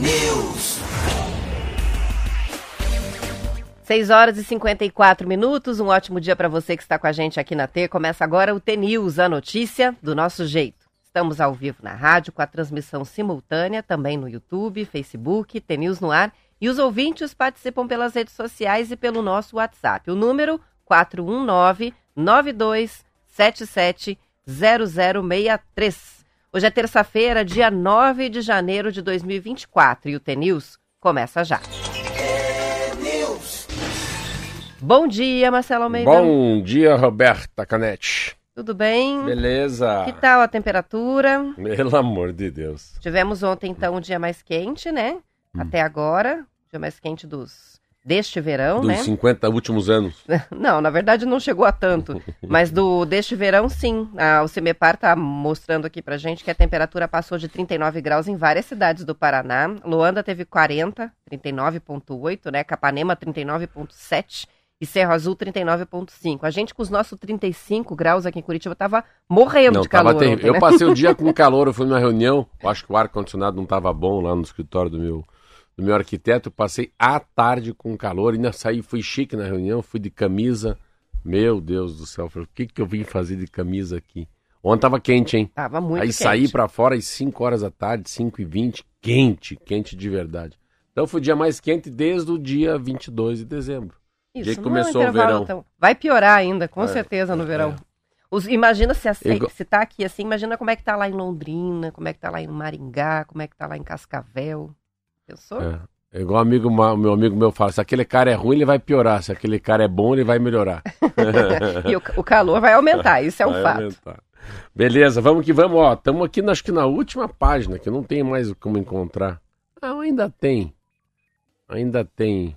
News. 6 horas e 54 minutos. Um ótimo dia para você que está com a gente aqui na T. Começa agora o T News, a notícia do nosso jeito. Estamos ao vivo na rádio com a transmissão simultânea, também no YouTube, Facebook, T News no ar. E os ouvintes participam pelas redes sociais e pelo nosso WhatsApp. O número 419 9277 0063. Hoje é terça-feira, dia 9 de janeiro de 2024 e o T-News começa já. Bom dia, Marcelo Almeida. Bom dia, Roberta Canete. Tudo bem? Beleza. Que tal a temperatura? Pelo amor de Deus. Tivemos ontem, então, um dia mais quente, né? Hum. Até agora, dia mais quente dos deste verão, Dos né? 50 últimos anos. Não, na verdade não chegou a tanto. Mas do deste verão, sim. Ah, o CIMEPAR está mostrando aqui pra gente que a temperatura passou de 39 graus em várias cidades do Paraná. Luanda teve 40, 39,8, né? Capanema 39,7 e Cerro Azul 39,5. A gente com os nossos 35 graus aqui em Curitiba tava morrendo Não, de calor. tava ontem, Eu né? passei o dia com calor, eu fui numa reunião, eu acho que o ar-condicionado não estava bom lá no escritório do meu, do meu arquiteto, eu passei a tarde com calor, ainda saí, fui chique na reunião, fui de camisa. Meu Deus do céu, falei, o que, que eu vim fazer de camisa aqui? Ontem tava quente, hein? Tava muito Aí quente. saí pra fora às 5 horas da tarde, 5 e 20, quente, quente de verdade. Então foi o dia mais quente desde o dia 22 de dezembro. Isso, dia que é começou o verão. tão- Vai piorar ainda, com É, certeza, no é, verão. é. Os- imagina se, Igual- se tá aqui assim, imagina como é que tá lá em Londrina, como é que tá lá em Maringá, como é que tá lá em Cascavel. Pensou? É. É igual um amigo, meu amigo meu fala, se aquele cara é ruim, ele vai piorar. Se aquele cara é bom, ele vai melhorar. E o, o calor vai aumentar, isso é um Vai fato. aumentar. Beleza, vamos que vamos. Ó, estamos aqui, acho que na última página, que não tem mais como encontrar. Ah, ainda tem. Ainda tem.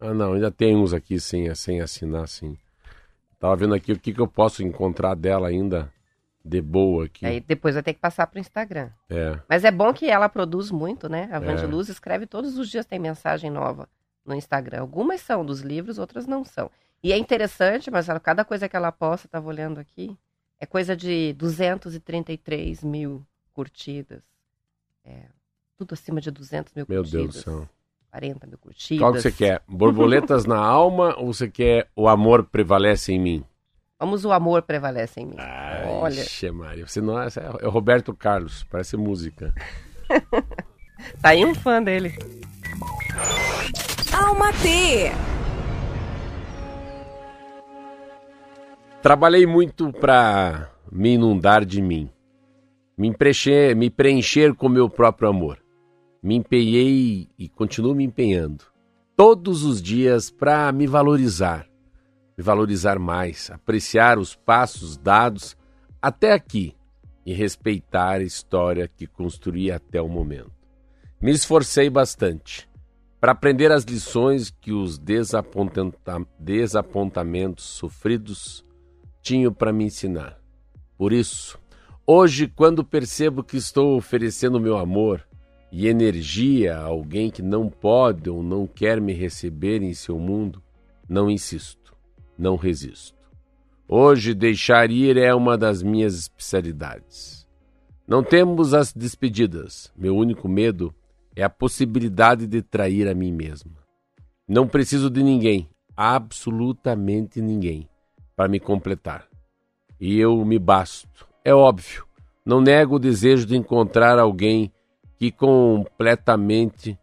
Ah, não, ainda tem uns aqui sem, sem assinar, sim. Tava vendo aqui o que, que eu posso encontrar dela ainda de boa aqui. Aí depois vai ter que passar pro Instagram. É. Mas é bom que ela produz muito, né? A É. Vandiluz escreve todos os dias, tem mensagem nova no Instagram. Algumas são dos livros, outras não são. E é interessante, mas cada coisa que ela posta, tava olhando aqui, é coisa de 233 mil curtidas. É, tudo acima de 200 mil Meu curtidas. Deus do céu. 40 mil curtidas. Qual que você quer? Borboletas na alma ou você quer o amor prevalece em mim? Vamos o amor prevalece em mim. Olha, Ixi, Maria, você não é, é o Roberto Carlos, parece música. tá aí um fã dele. Alma T. Trabalhei muito pra me inundar de mim, me preencher, me preencher com meu próprio amor. Me empenhei e continuo me empenhando todos os dias pra me valorizar, me valorizar mais, apreciar os passos dados até aqui e respeitar a história que construí até o momento. Me esforcei bastante para aprender as lições que os desapontamentos sofridos tinham para me ensinar. Por isso, hoje, quando percebo que estou oferecendo meu amor e energia a alguém que não pode ou não quer me receber em seu mundo, não insisto, não resisto. Hoje, deixar ir é uma das minhas especialidades. Não temos as despedidas. Meu único medo é a possibilidade de trair a mim mesma. Não preciso de ninguém, absolutamente ninguém, para me completar. E eu me basto. É óbvio, não nego o desejo de encontrar alguém que completamente,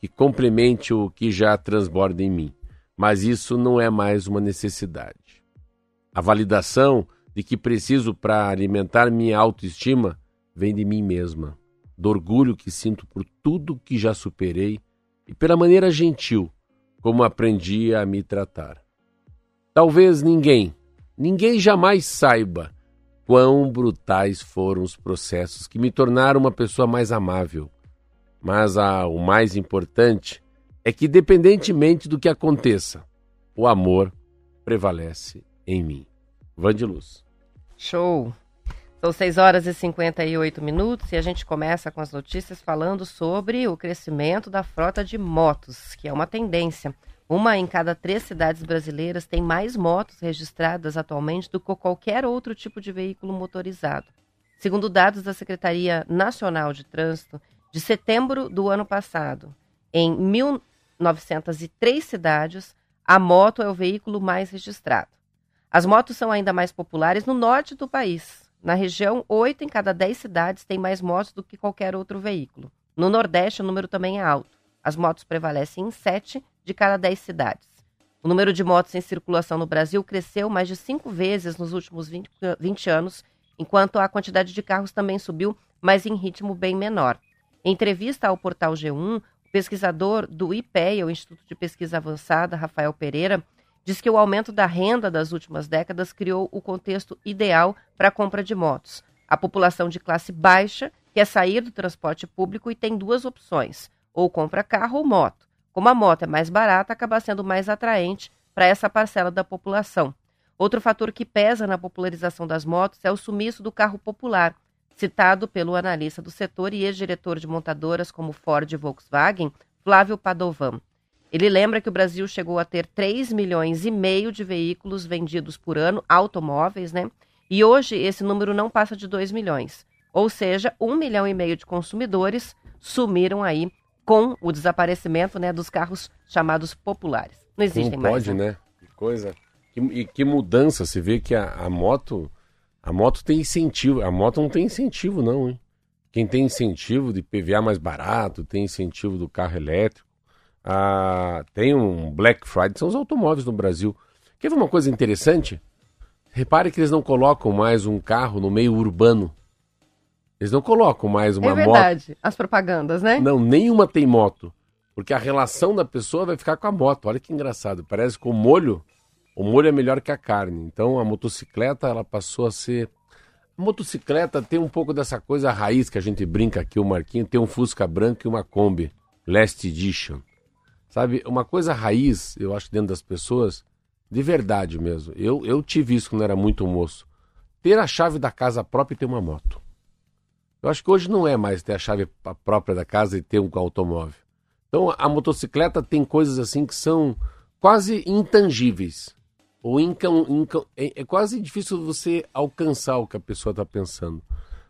que complemente o que já transborda em mim. Mas isso não é mais uma necessidade. A validação de que preciso para alimentar minha autoestima vem de mim mesma, do orgulho que sinto por tudo que já superei e pela maneira gentil como aprendi a me tratar. Talvez ninguém, ninguém jamais saiba quão brutais foram os processos que me tornaram uma pessoa mais amável. Mas ah, o mais importante é que, independentemente do que aconteça, o amor prevalece em mim. Vandiluz. Show! São 6 horas e 58 minutos e a gente começa com as notícias falando sobre o crescimento da frota de motos, que é uma tendência. Uma em cada três cidades brasileiras tem mais motos registradas atualmente do que qualquer outro tipo de veículo motorizado. Segundo dados da Secretaria Nacional de Trânsito, De setembro do ano passado, em 1903 cidades, a moto é o veículo mais registrado. As motos são ainda mais populares no norte do país. Na região, 8 em cada 10 cidades têm mais motos do que qualquer outro veículo. No Nordeste, o número também é alto. As motos prevalecem em 7 de cada 10 cidades. O número de motos em circulação no Brasil cresceu mais de cinco vezes nos últimos 20, 20 anos, enquanto a quantidade de carros também subiu, mas em ritmo bem menor. Em entrevista ao portal G1, o pesquisador do IPEA, o Instituto de Pesquisa Avançada, Rafael Pereira, diz que o aumento da renda das últimas décadas criou o contexto ideal para a compra de motos. A população de classe baixa quer sair do transporte público e tem duas opções: ou compra carro ou moto. Como a moto é mais barata, acaba sendo mais atraente para essa parcela da população. Outro fator que pesa na popularização das motos é o sumiço do carro popular, citado pelo analista do setor e ex-diretor de montadoras como Ford e Volkswagen, Flávio Padovan. Ele lembra que o Brasil chegou a ter 3 milhões e meio de veículos vendidos por ano, automóveis, né? E hoje esse número não passa de 2 milhões. Ou seja, 1 milhão e meio de consumidores sumiram aí com o desaparecimento né, dos carros chamados populares. Não existem Não pode, mais. né? Que coisa. E que mudança. Você vê que a, a, moto. A moto tem incentivo. A moto não tem incentivo, não, hein? Quem tem incentivo de PVA mais barato, tem incentivo do carro elétrico. Ah, tem um Black Friday, são os automóveis no Brasil. Quer ver uma coisa interessante? Repare que eles não colocam mais um carro no meio urbano. Eles não colocam mais uma moto. É verdade, moto. as propagandas, né? Não, nenhuma tem moto. Porque a relação da pessoa vai ficar com a moto. Olha que engraçado. Parece que o molho, o molho é melhor que a carne. Então a motocicleta, ela passou a ser. A motocicleta tem um pouco dessa coisa raiz que a gente brinca aqui, o Marquinho. Tem um Fusca branco e uma Kombi, Last Edition. Sabe, uma coisa raiz, eu acho, dentro das pessoas, de verdade mesmo. Eu, eu tive isso quando era muito moço. Ter a chave da casa própria e ter uma moto. Eu acho que hoje não é mais ter a chave própria da casa e ter um automóvel. Então a motocicleta tem coisas assim que são quase intangíveis. Ou inca, inca, é, é, quase difícil você alcançar o que a pessoa está pensando.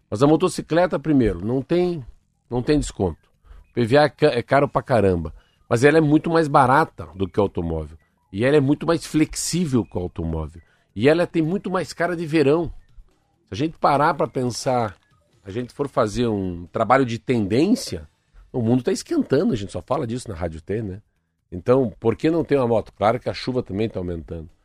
Mas a motocicleta, primeiro, não tem, não tem desconto. PVA é, é caro pra caramba. Mas ela é muito mais barata do que o automóvel. E ela é muito mais flexível que o automóvel. E ela tem muito mais cara de verão. Se a gente parar para pensar a gente for fazer um trabalho de tendência, o mundo está esquentando, a gente só fala disso na Rádio T, né? Então, por que não ter uma moto? Claro que a chuva também está aumentando.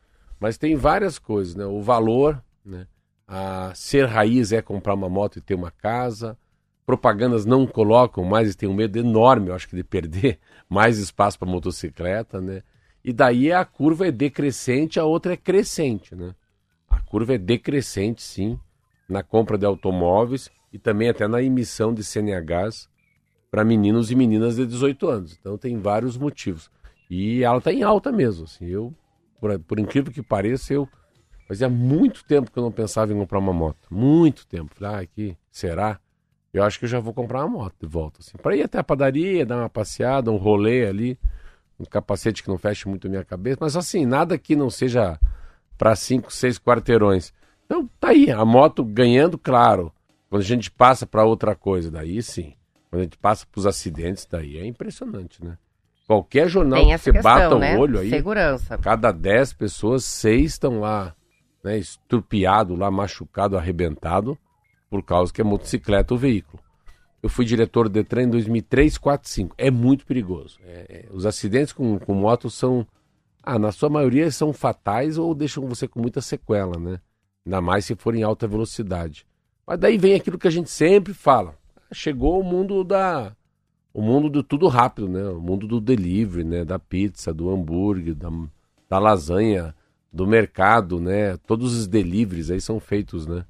Mas tem várias coisas, né? O valor, né? A ser raiz é comprar uma moto e ter uma casa. Propagandas não colocam mais e tem um medo enorme, eu acho que de perder mais espaço para motocicleta, né? E daí a curva é decrescente, a outra é crescente, né? A curva é decrescente, sim, na compra de automóveis e também até na emissão de CNHs para meninos e meninas de 18 anos. Então tem vários motivos. E ela está em alta mesmo. Assim. Eu, por, por, incrível que pareça, eu fazia muito tempo que eu não pensava em comprar uma moto. Muito tempo. Falei, ah, será? Eu acho que eu já vou comprar uma moto de volta. Assim, para ir até a padaria, dar uma passeada, um rolê ali, um capacete que não feche muito a minha cabeça. Mas assim, nada que não seja para cinco, seis quarteirões. Então tá aí, a moto ganhando, claro quando a gente passa para outra coisa, daí sim. Quando a gente passa para os acidentes, daí é impressionante, né? Qualquer jornal que você questão, bata né? o olho aí, Segurança. cada 10 pessoas, seis estão lá, né, estrupiado, lá machucado, arrebentado, por causa que é motocicleta o veículo. Eu fui diretor do Detran em 2003, 4, 5. É muito perigoso. É, é, os acidentes com, com moto são, ah, na sua maioria são fatais ou deixam você com muita sequela, né? Ainda mais se for em alta velocidade. Mas daí vem aquilo que a gente sempre fala. Chegou o mundo da o mundo do tudo rápido, né? O mundo do delivery, né? Da pizza, do hambúrguer, da, da lasanha, do mercado, né? Todos os deliveries aí são feitos, né?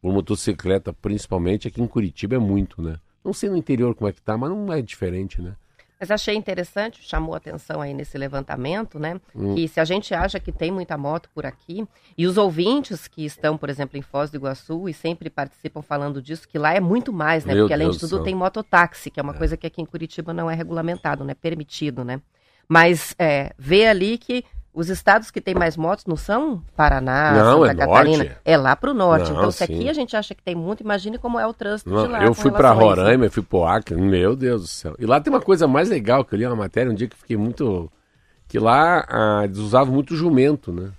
Por motocicleta, principalmente aqui em Curitiba é muito, né? Não sei no interior como é que tá, mas não é diferente, né? Mas achei interessante, chamou atenção aí nesse levantamento, né? Hum. Que se a gente acha que tem muita moto por aqui, e os ouvintes que estão, por exemplo, em Foz do Iguaçu e sempre participam falando disso, que lá é muito mais, né? Meu Porque além Deus de tudo tem mototáxi, que é uma é. coisa que aqui em Curitiba não é regulamentado, né? Permitido, né? Mas é, vê ali que Os estados que têm mais motos não são Paraná, Não, Santa é Catarina, norte. é lá pro norte. Não, então, se sim. aqui a gente acha que tem muito, imagine como é o trânsito Não, de lá. eu fui pra relação a isso. Roraima, eu fui pro Acre, meu Deus do céu. E lá tem uma coisa mais legal, que eu li uma matéria um dia que fiquei muito... Que lá ah, eles usavam muito jumento, né?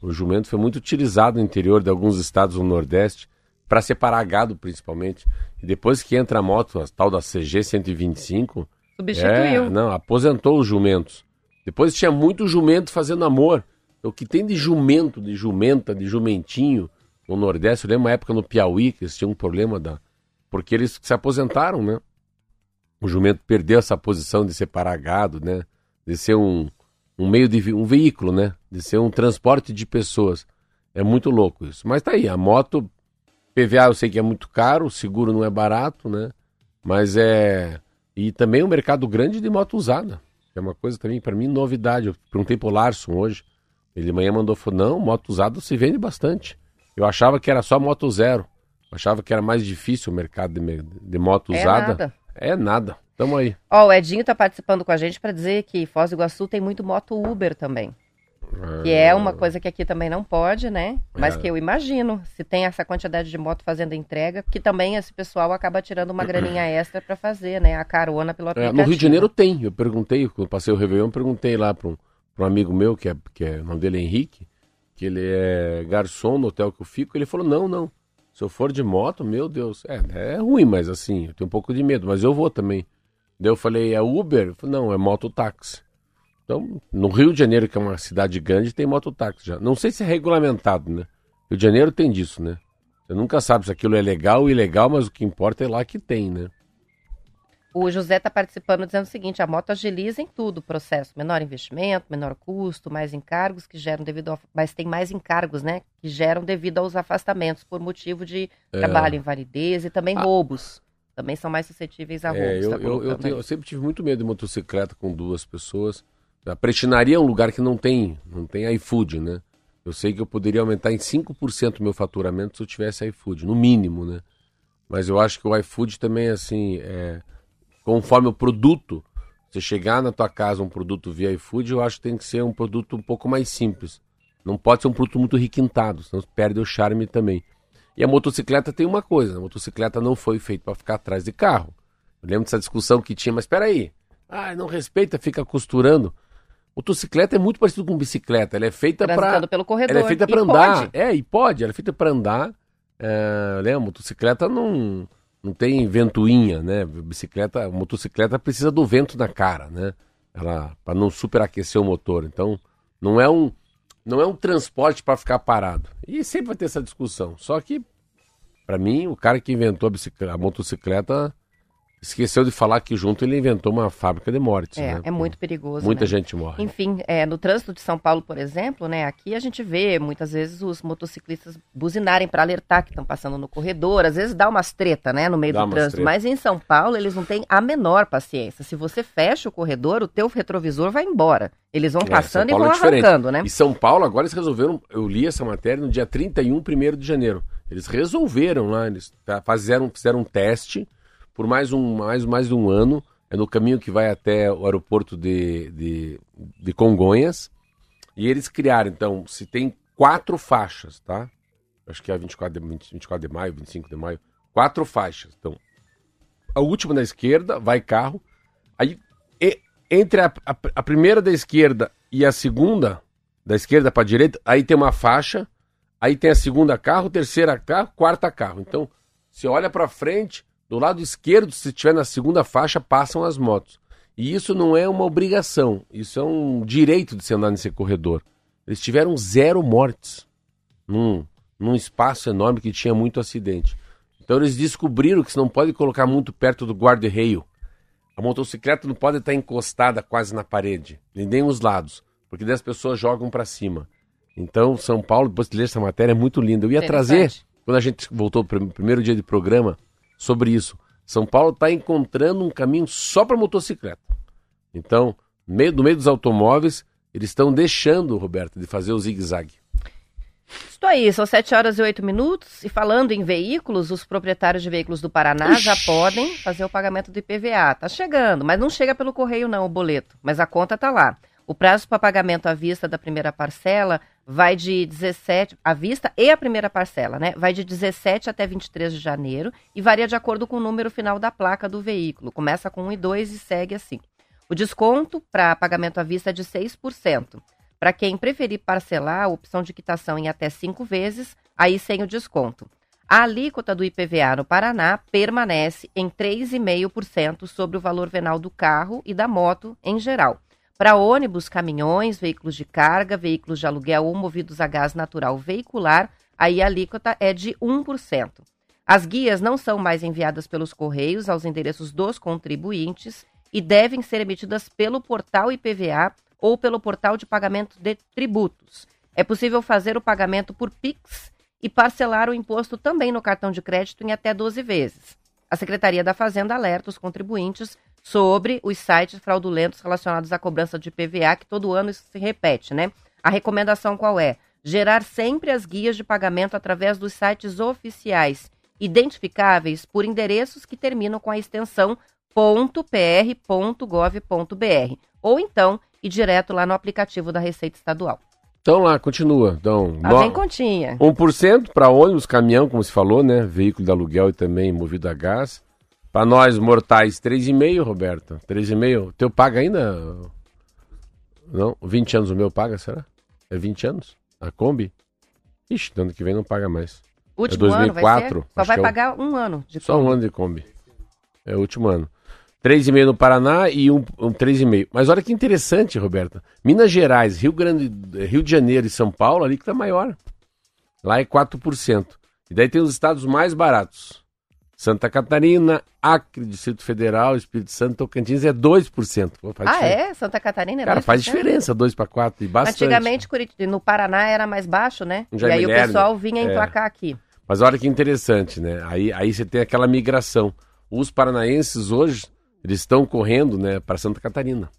O jumento foi muito utilizado no interior de alguns estados do Nordeste para separar gado, principalmente. E depois que entra a moto, a tal da CG 125, Substituiu. é, não, aposentou os jumentos. Depois tinha muito jumento fazendo amor. O que tem de jumento, de jumenta, de jumentinho no Nordeste, eu lembro uma época no Piauí que eles tinham um problema da. Porque eles se aposentaram, né? O jumento perdeu essa posição de separar gado, né? De ser um, um meio de um veículo, né? De ser um transporte de pessoas. É muito louco isso. Mas tá aí, a moto PVA eu sei que é muito caro, o seguro não é barato, né? Mas é e também o mercado grande de moto usada. É uma coisa também para mim novidade. Eu perguntei pro Larson hoje. Ele de manhã mandou falou: "Não, moto usada se vende bastante". Eu achava que era só moto zero. Eu achava que era mais difícil o mercado de, de moto É usada. nada. É nada. Tamo aí. Ó, o Edinho tá participando com a gente para dizer que Foz do Iguaçu tem muito moto Uber também. Que é uma coisa que aqui também não pode, né? Mas É. que eu imagino, se tem essa quantidade de moto fazendo entrega, que também esse pessoal acaba tirando uma graninha extra para fazer, né? A carona pelo É, aplicativo. no Rio de Janeiro tem. Eu perguntei, quando eu passei o Réveillon, perguntei lá para um, um amigo meu, que é, que é, o nome dele é Henrique, que ele é garçom no hotel que eu fico. Ele falou: não, não. Se eu for de moto, meu Deus. É, é ruim, mas assim, eu tenho um pouco de medo, mas eu vou também. Daí eu falei: é Uber? Falou, não, é mototáxi. Então, no Rio de Janeiro, que é uma cidade grande, tem mototáxi já. Não sei se é regulamentado, né? Rio de Janeiro tem disso, né? Você nunca sabe se aquilo é legal ou ilegal, mas o que importa é lá que tem, né? O José tá participando dizendo o seguinte: a moto agiliza em tudo o processo. Menor investimento, menor custo, mais encargos que geram devido ao. Mas tem mais encargos, né? Que geram devido aos afastamentos por motivo de É. trabalho, invalidez e também Ah. roubos. Também são mais suscetíveis a roubos. É, eu, tá eu, eu, tenho- eu sempre tive muito medo de motocicleta com duas pessoas. A prestinaria é um lugar que não tem, não tem iFood, né? Eu sei que eu poderia aumentar em 5% o meu faturamento se eu tivesse iFood, no mínimo, né? Mas eu acho que o iFood também, assim, é, conforme o produto, você chegar na tua casa um produto via iFood, eu acho que tem que ser um produto um pouco mais simples. Não pode ser um produto muito requintado, senão perde o charme também. E a motocicleta tem uma coisa, a motocicleta não foi feita para ficar atrás de carro. Eu lembro dessa discussão que tinha, mas espera aí. Ah, não respeita, fica costurando. Motocicleta é muito parecido com bicicleta, ela é feita para pelo corredor. ela é feita para andar. pode. É, e pode, ela é feita para andar. É, né? A motocicleta não, não tem ventoinha, né? Bicicleta, a motocicleta precisa do vento na cara, né? Ela para não superaquecer o motor. Então, não é um não é um transporte para ficar parado. E sempre vai ter essa discussão. Só que para mim, o cara que inventou a, bicicleta, a motocicleta esqueceu de falar que junto ele inventou uma fábrica de mortes, É, né? é muito perigoso. Muita né? gente morre. Enfim, é, no trânsito de São Paulo, por exemplo, né, aqui a gente vê muitas vezes os motociclistas buzinarem para alertar que estão passando no corredor, às vezes dá umas treta, né, no meio Dá do trânsito, treta. mas em São Paulo eles não têm a menor paciência. Se você fecha o corredor, o teu retrovisor vai embora. Eles vão É, passando e vão é arrancando, né? E São Paulo, agora eles resolveram. Eu li essa matéria no dia 31, 1 de janeiro. Eles resolveram lá, eles fizeram, fizeram um teste por mais um, mais, mais de um ano. É no caminho que vai até o aeroporto de, de, de Congonhas. E eles criaram, então, se tem quatro faixas, tá? Acho que é 24 de, 20 24 de maio, 25 de maio. Quatro faixas. Então, a última da esquerda vai carro. Aí, e- entre a, a, a primeira da esquerda e a segunda, da esquerda para direita, aí tem uma faixa. Aí tem a segunda carro, terceira carro, quarta carro. Então, você olha para frente, do lado esquerdo, se estiver na segunda faixa, passam as motos. E isso não é uma obrigação, isso é um direito de se andar nesse corredor. Eles tiveram zero mortes num, num espaço enorme que tinha muito acidente. Então eles descobriram que você não pode colocar muito perto do guarda-reio. A motocicleta não pode estar encostada quase na parede, nem os lados, porque daí as pessoas jogam para cima. Então, São Paulo, depois de ler essa matéria, é muito linda. Eu ia trazer, quando a gente voltou para o primeiro dia de programa, sobre isso. São Paulo está encontrando um caminho só para motocicleta. Então, no meio, no meio dos automóveis, eles estão deixando, Roberto, de fazer o zigue-zague. Isso aí, são 7 horas e 8 minutos. E falando em veículos, os proprietários de veículos do Paraná já podem fazer o pagamento do IPVA. Tá chegando, mas não chega pelo correio não, o boleto. Mas a conta tá lá. O prazo para pagamento à vista da primeira parcela vai de 17, à vista e a primeira parcela, né? Vai de 17 até 23 de janeiro e varia de acordo com o número final da placa do veículo. Começa com 1 e 2 e segue assim. O desconto para pagamento à vista é de 6%. Para quem preferir parcelar, a opção de quitação em até cinco vezes, aí sem o desconto. A alíquota do IPVA no Paraná permanece em 3,5% sobre o valor venal do carro e da moto em geral. Para ônibus, caminhões, veículos de carga, veículos de aluguel ou movidos a gás natural veicular, aí a alíquota é de 1%. As guias não são mais enviadas pelos Correios aos endereços dos contribuintes e devem ser emitidas pelo portal IPVA ou pelo portal de pagamento de tributos. É possível fazer o pagamento por Pix e parcelar o imposto também no cartão de crédito em até 12 vezes. A Secretaria da Fazenda alerta os contribuintes sobre os sites fraudulentos relacionados à cobrança de PVA, que todo ano isso se repete, né? A recomendação qual é? Gerar sempre as guias de pagamento através dos sites oficiais, identificáveis por endereços que terminam com a extensão .pr.gov.br ou então ir direto lá no aplicativo da Receita Estadual. Então lá, continua. Então, Lá vem continha. 1% para ônibus, caminhão, como se falou, né? Veículo de aluguel e também movido a gás. Para nós mortais, 3,5, Roberta. 3,5. Teu paga ainda? Não? 20 anos o meu paga, será? É 20 anos? A Kombi? Ixi, ano que vem não paga mais. Último é 2004, ano vai ser? Só vai é o- pagar um ano de Só um Kombi. ano de Kombi. É o último ano. 3,5 no Paraná e um, um 3,5. Mas olha que interessante, Roberta. Minas Gerais, Rio Grande, Rio de Janeiro e São Paulo, ali que tá maior. Lá é 4%. E daí tem os estados mais baratos. Santa Catarina, Acre, Distrito Federal, Espírito Santo, Tocantins é 2%. Pô, faz Ah, diferença. é? Santa Catarina é Cara, 2%? faz diferença 2 para 4 e bastante. Antigamente, no Paraná era mais baixo, né? Já e aí o Guilherme. pessoal vinha É. emplacar aqui. Mas olha que interessante, né? Aí, aí você tem aquela migração. Os paranaenses hoje, eles estão correndo né, para Santa Catarina.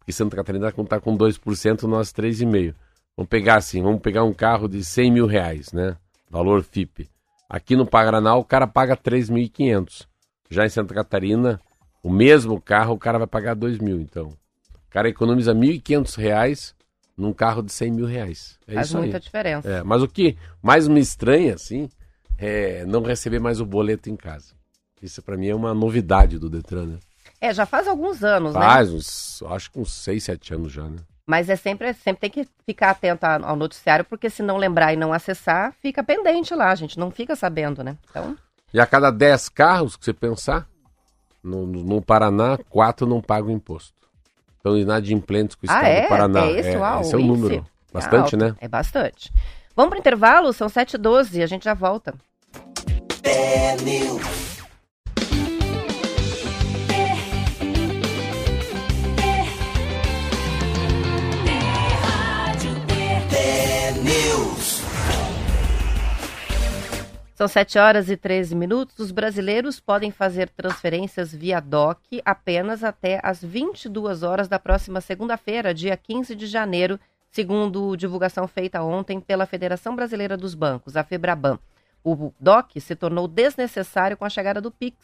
Porque Santa Catarina está com 2%, nós 3,5%. Vamos pegar assim, vamos pegar um carro de 100 mil reais, né? Valor FIP. Aqui no Paraná o cara paga 3.500. Já em Santa Catarina, o mesmo carro o cara vai pagar 2 mil. Então, o cara economiza 1.500 reais num carro de 100 mil reais. É Faz isso aí. muita diferença. É, mas o que mais me estranha, assim, é não receber mais o boleto em casa. Isso pra mim é uma novidade do Detran, né? É, já faz alguns anos, né? Faz uns, acho que uns 6, 7 anos já, né? Mas é sempre, sempre tem que ficar atento ao noticiário, porque se não lembrar e não acessar, fica pendente lá, a gente não fica sabendo, né? Então, E a cada 10 carros que você pensar, no, no- no Paraná, 4 não pagam imposto. Então, inadimplentes com o ah, estado é? do Paraná. É esse, uau, esse é o índice? número. Bastante, alto. né? É bastante. Vamos para intervalo? São 7h12, a gente já volta. São 7 horas e 13 minutos. Os brasileiros podem fazer transferências via DOC apenas até às 22 horas da próxima segunda-feira, dia 15 de janeiro, segundo divulgação feita ontem pela Federação Brasileira dos Bancos, a FEBRABAN. O DOC se tornou desnecessário com a chegada do PIX,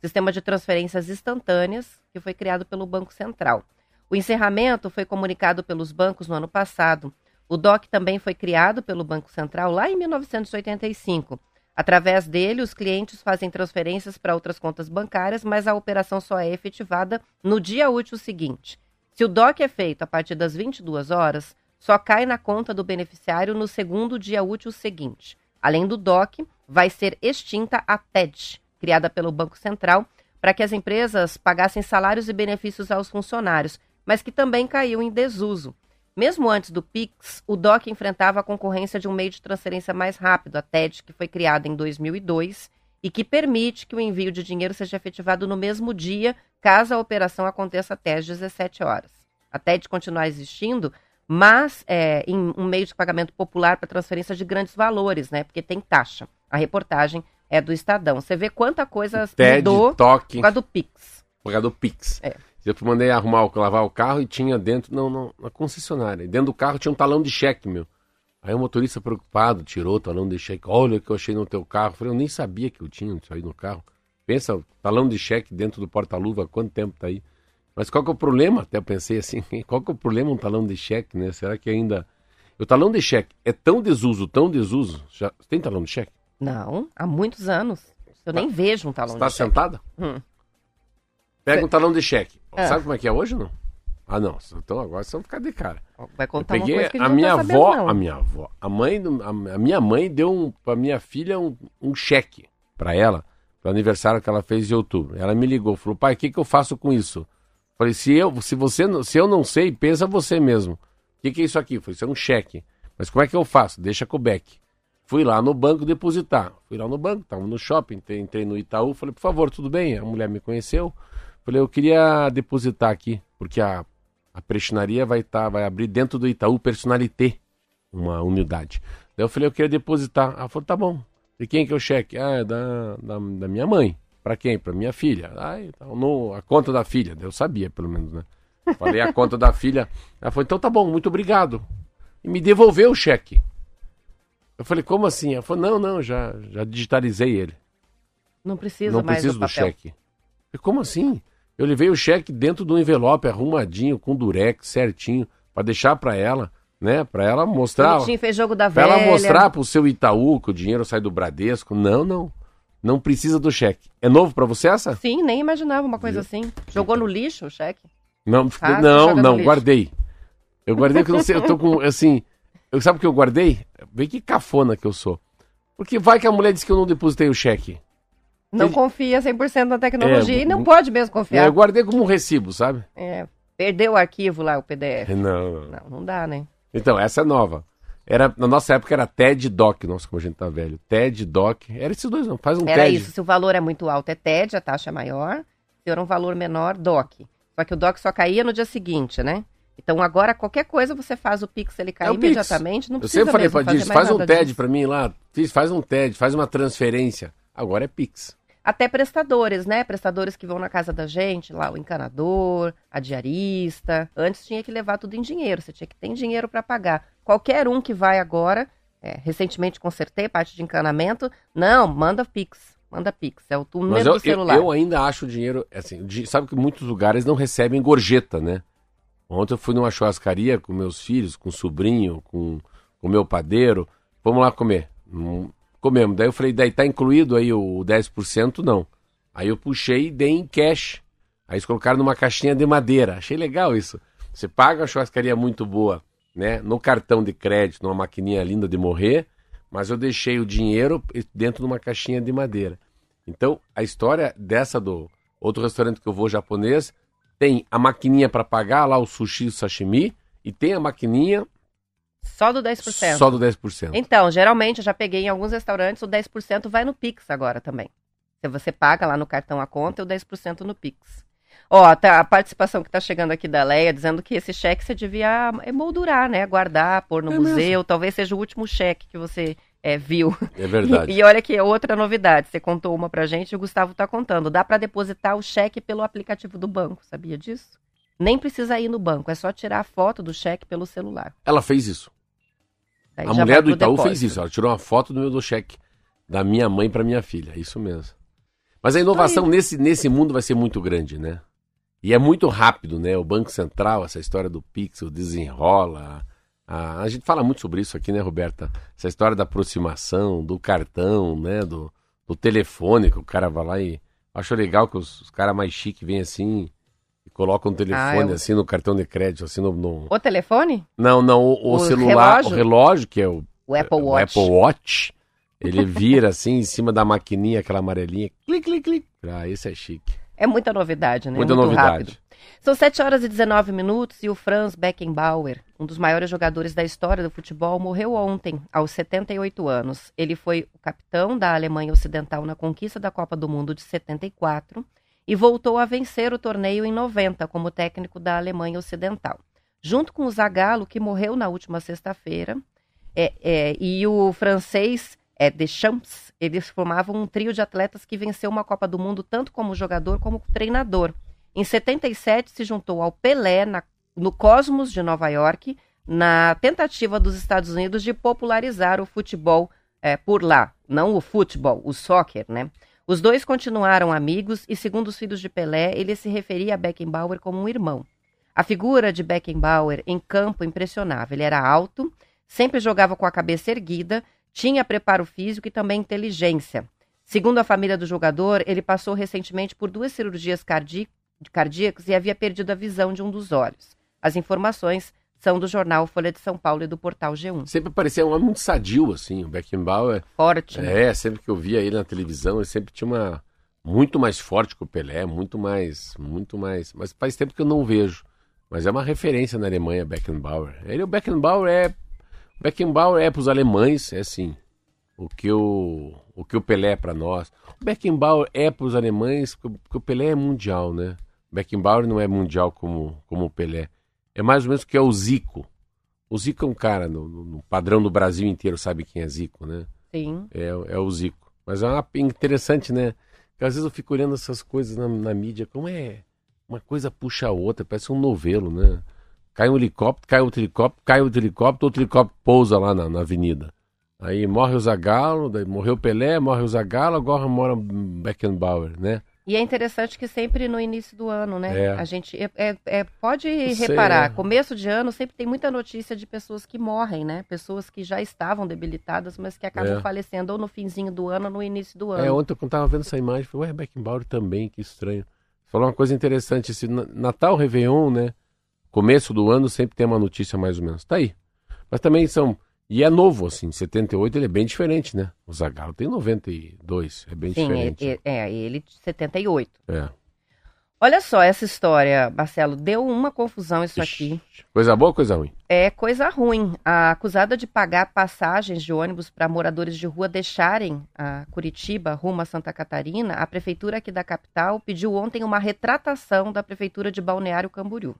sistema de transferências instantâneas que foi criado pelo Banco Central. O encerramento foi comunicado pelos bancos no ano passado. O DOC também foi criado pelo Banco Central lá em 1985. Através dele, os clientes fazem transferências para outras contas bancárias, mas a operação só é efetivada no dia útil seguinte. Se o DOC é feito a partir das 22 horas, só cai na conta do beneficiário no segundo dia útil seguinte. Além do DOC, vai ser extinta a TED, criada pelo Banco Central, para que as empresas pagassem salários e benefícios aos funcionários, mas que também caiu em desuso. Mesmo antes do Pix, o DOC enfrentava a concorrência de um meio de transferência mais rápido, a TED, que foi criada em 2002 e que permite que o envio de dinheiro seja efetivado no mesmo dia, caso a operação aconteça até às 17 horas. A TED continua existindo, mas é, em um meio de pagamento popular para transferência de grandes valores, né? Porque tem taxa. A reportagem é do Estadão. Você vê quanta coisa TED, mudou toque, por causa do Pix. por causa do Pix. É. Eu mandei arrumar, lavar o carro e tinha dentro, não, não, na concessionária. E dentro do carro tinha um talão de cheque, meu. Aí o motorista preocupado tirou o talão de cheque. Olha o que eu achei no teu carro. Eu falei, eu nem sabia que eu tinha isso aí no carro. Pensa, talão de cheque dentro do porta-luva, há quanto tempo tá aí? Mas qual que é o problema? Até pensei assim, qual que é o problema um talão de cheque, né? Será que ainda... O talão de cheque é tão desuso, tão desuso... Já... Tem talão de cheque? Não, há muitos anos. Eu tá. nem vejo um talão Você tá de cheque. Está sentada? Hum. Pega um talão de cheque. É. Sabe como é que é hoje ou não? Ah, não. Então agora vocês vão ficar de cara. Vai contar eu peguei uma coisa que a, a minha tá avó, a minha avó, a mãe, a, a minha mãe deu um, para minha filha um, um cheque para ela, para aniversário que ela fez em outubro. Ela me ligou, falou: "Pai, o que que eu faço com isso?" Falei: "Se eu, se você, se eu não sei, pensa você mesmo. O que que é isso aqui?" Falei: "Isso é um cheque. Mas como é que eu faço? Deixa com o Beck." Fui lá no banco depositar. Fui lá no banco, estava no shopping, entrei no Itaú, falei: "Por favor, tudo bem?" A mulher me conheceu. Falei: "Eu queria depositar aqui, porque a a prestinaria vai, tá, vai abrir dentro do Itaú Personalité, uma unidade. Daí eu falei, eu queria depositar. Ela falou, tá bom. E quem que é o cheque? Ah, é da, da, da minha mãe. Para quem? Para minha filha. Ah, então, no, a conta da filha. Eu sabia, pelo menos, né? Falei a conta da filha. Ela falou, então tá bom, muito obrigado. E me devolveu o cheque. Eu falei, como assim? Ela falou, não, não, já, já digitalizei ele. Não precisa não mais preciso do, do cheque. falei, como assim? Eu levei o cheque dentro do envelope, arrumadinho, com durex, certinho, para deixar para ela, né? Para ela mostrar. Bonitinho, fez jogo da pra velha. ela mostrar pro seu Itaú que o dinheiro sai do Bradesco. Não, não. Não precisa do cheque. É novo para você essa? Sim, nem imaginava uma coisa assim. Jogou no lixo o cheque? Não, ah, não, não, guardei. Eu guardei porque eu não sei, eu tô com, assim, eu sabe o que eu guardei? Vê que cafona que eu sou. Porque vai que a mulher disse que eu não depositei o cheque. Não confia 100% na tecnologia é, e não pode mesmo confiar. É, eu guardei como um recibo, sabe? É, perdeu o arquivo lá, o PDF. Não, não. Não, não dá, né? Então, essa é nova. Era, na nossa época era TED Doc, nossa, como a gente tá velho. TED Doc, era esses dois, não, faz um era TED. isso, se o valor é muito alto é TED, a taxa é maior, se era um valor menor, DOC. Só que o DOC só caía no dia seguinte, né? Então agora qualquer coisa você faz o Pix, ele cai é imediatamente, Pix. não precisa Eu sempre falei para disso, faz um TED para mim lá, faz um TED, faz uma transferência. Agora é Pix até prestadores, né? Prestadores que vão na casa da gente, lá o encanador, a diarista. Antes tinha que levar tudo em dinheiro, você tinha que ter dinheiro para pagar. Qualquer um que vai agora, é, recentemente consertei parte de encanamento, não, manda Pix. Manda Pix, é o número eu, do celular. Eu, eu ainda acho o dinheiro, assim, sabe que muitos lugares não recebem gorjeta, né? Ontem eu fui numa churrascaria com meus filhos, com o sobrinho, com o meu padeiro. Vamos lá comer. Comemos. Daí eu falei, daí tá incluído aí o 10%? Não. Aí eu puxei e dei em cash. Aí eles colocaram numa caixinha de madeira. Achei legal isso. Você paga uma churrascaria muito boa, né? No cartão de crédito, numa maquininha linda de morrer, mas eu deixei o dinheiro dentro de uma caixinha de madeira. Então, a história dessa do outro restaurante que eu vou japonês tem a maquininha para pagar lá o sushi, o sashimi, e tem a maquininha só do 10%? Só do 10%. Então, geralmente, eu já peguei em alguns restaurantes, o 10% vai no Pix agora também. Se você paga lá no cartão a conta, o 10% no Pix. Ó, tá, a participação que tá chegando aqui da Leia, dizendo que esse cheque você devia emoldurar, né? Guardar, pôr no é museu. Mesmo. Talvez seja o último cheque que você é, viu. É verdade. E, e, olha que é outra novidade. Você contou uma pra gente e o Gustavo tá contando. Dá para depositar o cheque pelo aplicativo do banco, sabia disso? Nem precisa ir no banco, é só tirar a foto do cheque pelo celular. Ela fez isso. Daí a mulher do Itaú fez isso, ela tirou uma foto do meu do cheque da minha mãe para minha filha, isso mesmo. Mas a inovação nesse, nesse mundo vai ser muito grande, né? E é muito rápido, né? O Banco Central, essa história do Pixel desenrola. A, a gente fala muito sobre isso aqui, né, Roberta? Essa história da aproximação, do cartão, né? Do, do telefone, que o cara vai lá e. Acho legal que os, os caras mais chiques vêm assim Coloca um telefone ah, eu... assim no cartão de crédito, assim no, no... O telefone? Não, não, o, o, o celular, relógio? o relógio, que é o, o Apple Watch. O Apple Watch, ele vira assim em cima da maquininha, aquela amarelinha, clic, clic, clic. Ah, esse é chique. É muita novidade, né? Muita Muito novidade. Rápido. São 7 horas e 19 minutos e o Franz Beckenbauer, um dos maiores jogadores da história do futebol, morreu ontem, aos 78 anos. Ele foi o capitão da Alemanha Ocidental na conquista da Copa do Mundo de 74 e voltou a vencer o torneio em 90 como técnico da Alemanha Ocidental. Junto com o Zagallo, que morreu na última sexta-feira, é, é, e o francês é, Deschamps, eles formavam um trio de atletas que venceu uma Copa do Mundo tanto como jogador como treinador. Em 77 se juntou ao Pelé na, no Cosmos de Nova York, na tentativa dos Estados Unidos de popularizar o futebol é, por lá, não o futebol, o soccer, né? Os dois continuaram amigos e, segundo os filhos de Pelé, ele se referia a Beckenbauer como um irmão. A figura de Beckenbauer em campo impressionava. Ele era alto, sempre jogava com a cabeça erguida, tinha preparo físico e também inteligência. Segundo a família do jogador, ele passou recentemente por duas cirurgias cardíacas e havia perdido a visão de um dos olhos. As informações são do jornal Folha de São Paulo e do portal G1. Sempre parecia um homem muito sadio, assim, o Beckenbauer. Forte. Né? É, sempre que eu via ele na televisão, ele sempre tinha uma... Muito mais forte que o Pelé, muito mais... Muito mais... Mas faz tempo que eu não vejo. Mas é uma referência na Alemanha, Beckenbauer. Ele, o Beckenbauer é... O Beckenbauer é para os alemães, é assim, o que o, o, que o Pelé é para nós. O Beckenbauer é para os alemães, porque o Pelé é mundial, né? O Beckenbauer não é mundial como, como o Pelé. É mais ou menos o que é o Zico. O Zico é um cara, no, no padrão do Brasil inteiro, sabe quem é Zico, né? Sim. É, é o Zico. Mas é uma, interessante, né? Porque às vezes eu fico olhando essas coisas na, na mídia, como é. Uma coisa puxa a outra, parece um novelo, né? Cai um helicóptero, cai outro helicóptero, cai outro helicóptero, outro helicóptero pousa lá na, na avenida. Aí morre o Zagallo, daí morreu Pelé, morre o Zagallo, agora mora Beckenbauer, né? E é interessante que sempre no início do ano, né? É. A gente é, é, é pode reparar, começo de ano sempre tem muita notícia de pessoas que morrem, né? Pessoas que já estavam debilitadas, mas que acabam É. falecendo ou no finzinho do ano ou no início do É, ano. ontem eu tava vendo essa imagem, falei, ué, Beckenbauer também, que estranho. Você Falou uma coisa interessante, esse Na- Natal, Réveillon, né? Começo do ano sempre tem uma notícia mais ou menos. Tá aí. Mas também são. E é novo, assim, 78 ele é bem diferente, né? O Zagallo tem 92, é bem Sim, diferente. é, é, é, ele de 78. É. Olha só essa história, Marcelo, deu uma confusão isso aqui. Ixi, Coisa boa ou coisa ruim? É coisa ruim. A acusada de pagar passagens de ônibus para moradores de rua deixarem a Curitiba rumo a Santa Catarina, a prefeitura aqui da capital pediu ontem uma retratação da prefeitura de Balneário Camboriú.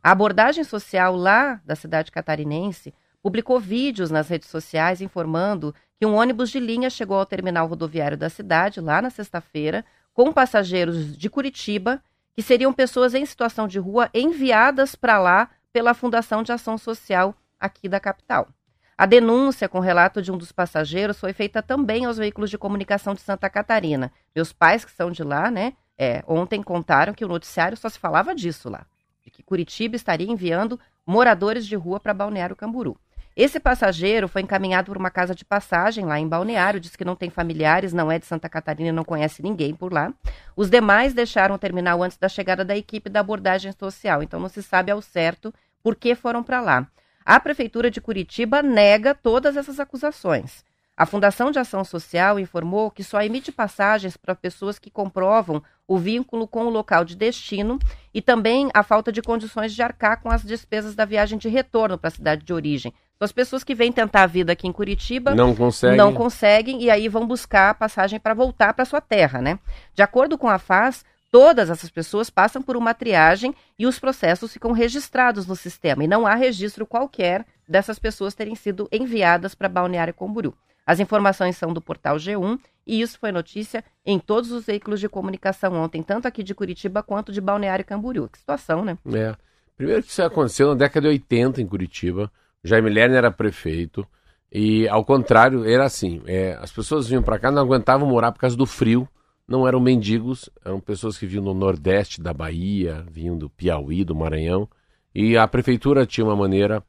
A abordagem social lá da cidade catarinense publicou vídeos nas redes sociais informando que um ônibus de linha chegou ao terminal rodoviário da cidade lá na sexta-feira com passageiros de Curitiba que seriam pessoas em situação de rua enviadas para lá pela Fundação de Ação Social aqui da capital. A denúncia com relato de um dos passageiros foi feita também aos veículos de comunicação de Santa Catarina. Meus pais, que são de lá, né, é, ontem contaram que o noticiário só se falava disso lá, de que Curitiba estaria enviando moradores de rua para Balneário Camburu. Esse passageiro foi encaminhado por uma casa de passagem lá em Balneário, diz que não tem familiares, não é de Santa Catarina, não conhece ninguém por lá. Os demais deixaram o terminal antes da chegada da equipe da abordagem social, então não se sabe ao certo por que foram para lá. A Prefeitura de Curitiba nega todas essas acusações. A Fundação de Ação Social informou que só emite passagens para pessoas que comprovam o vínculo com o local de destino e também a falta de condições de arcar com as despesas da viagem de retorno para a cidade de origem. Então, as pessoas que vêm tentar a vida aqui em Curitiba Não consegue. não conseguem e aí vão buscar a passagem para voltar para sua terra, né? De acordo com a FAS, todas essas pessoas passam por uma triagem e os processos ficam registrados no sistema e não há registro qualquer dessas pessoas terem sido enviadas para Balneário Camboriú. As informações são do portal G1 e isso foi notícia em todos os veículos de comunicação ontem, tanto aqui de Curitiba quanto de Balneário Camboriú. Que situação, né? É. Primeiro que isso aconteceu na década de 80 em Curitiba. Jaime Lerner era prefeito. E, ao contrário, era assim: é, as pessoas vinham para cá, não aguentavam morar por causa do frio. Não eram mendigos, eram pessoas que vinham do Nordeste da Bahia, vinham do Piauí, do Maranhão. E a prefeitura tinha uma maneira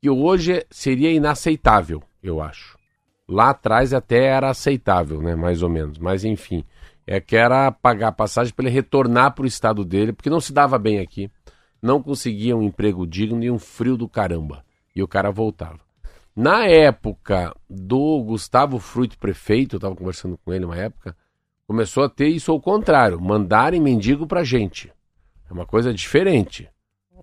que hoje seria inaceitável, eu acho. Lá atrás até era aceitável, né? Mais ou menos. Mas enfim, é que era pagar a passagem para ele retornar para o estado dele, porque não se dava bem aqui, não conseguia um emprego digno e um frio do caramba. E o cara voltava. Na época do Gustavo Fruit prefeito, eu estava conversando com ele uma época, começou a ter isso ao contrário, mandarem mendigo pra gente. É uma coisa diferente.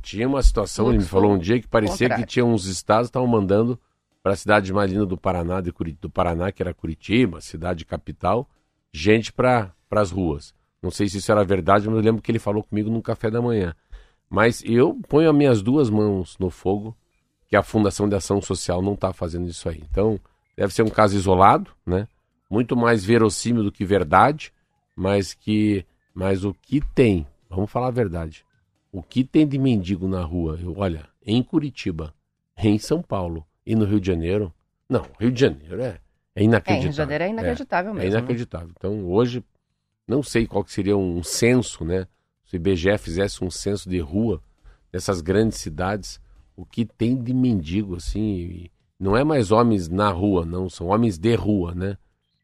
Tinha uma situação, ele me falou um dia que parecia que tinha uns estados que estavam mandando para a cidade mais linda do Paraná, de Curi- do Paraná, que era Curitiba, cidade capital, gente para as ruas. Não sei se isso era verdade, mas eu lembro que ele falou comigo num café da manhã. Mas eu ponho as minhas duas mãos no fogo que a Fundação de Ação Social não está fazendo isso aí. Então, deve ser um caso isolado, né? Muito mais verossímil do que verdade, mas que, mas o que tem, vamos falar a verdade, o que tem de mendigo na rua, eu, olha, em Curitiba, em São Paulo e no Rio de Janeiro, não, Rio de Janeiro é, é É, inacreditável. Rio de Janeiro é inacreditável É mesmo. né? inacreditável. Então, hoje, não sei qual que seria um censo, né? Se o IBGE fizesse um censo de rua nessas grandes cidades, o que tem de mendigo, assim, não é mais homens na rua, não, são homens de rua, né?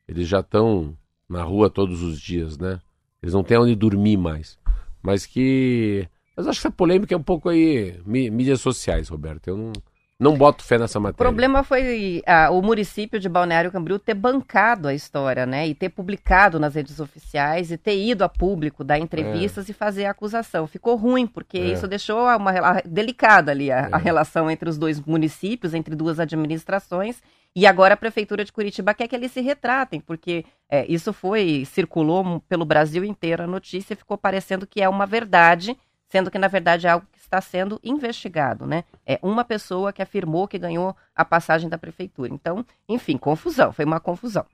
Eles já estão na rua todos os dias, né? Eles não têm onde dormir mais. Mas que. Mas acho que essa polêmica é um pouco aí. mídias sociais, Roberto. Eu não. Não boto fé nessa matéria. O problema foi ah, o município de Balneário Camboriú ter bancado a história, né? E ter publicado nas redes oficiais e ter ido a público dar entrevistas é. e fazer a acusação. Ficou ruim, porque é. isso deixou uma delicada ali a, é. a, relação entre os dois municípios, entre duas administrações. E agora a Prefeitura de Curitiba quer que eles se retratem, porque é, isso foi, circulou pelo Brasil inteiro a notícia, ficou parecendo que é uma verdade, sendo que na verdade é algo está sendo investigado, né? É uma pessoa que afirmou que ganhou a passagem da prefeitura. Então, enfim, confusão, foi uma confusão.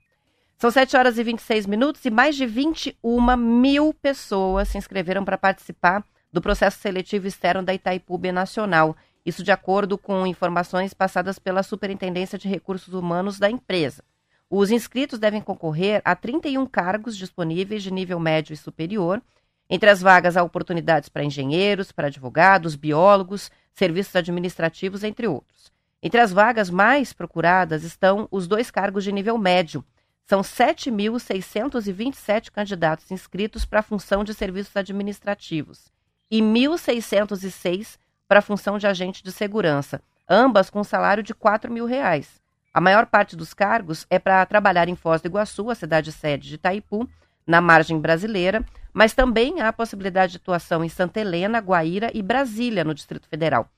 São 7 horas e 26 minutos e mais de 21 mil pessoas se inscreveram para participar do processo seletivo externo da Itaipu Nacional. Isso de acordo com informações passadas pela Superintendência de Recursos Humanos da empresa. Os inscritos devem concorrer a 31 cargos disponíveis de nível médio e superior entre as vagas há oportunidades para engenheiros, para advogados, biólogos, serviços administrativos, entre outros. Entre as vagas mais procuradas estão os dois cargos de nível médio. São 7.627 candidatos inscritos para a função de serviços administrativos e 1.606 para a função de agente de segurança, ambas com salário de 4 mil reais. A maior parte dos cargos é para trabalhar em Foz do Iguaçu, a cidade sede de Itaipu, na margem brasileira, mas também há possibilidade de atuação em Santa Helena, Guaíra e Brasília, no Distrito Federal.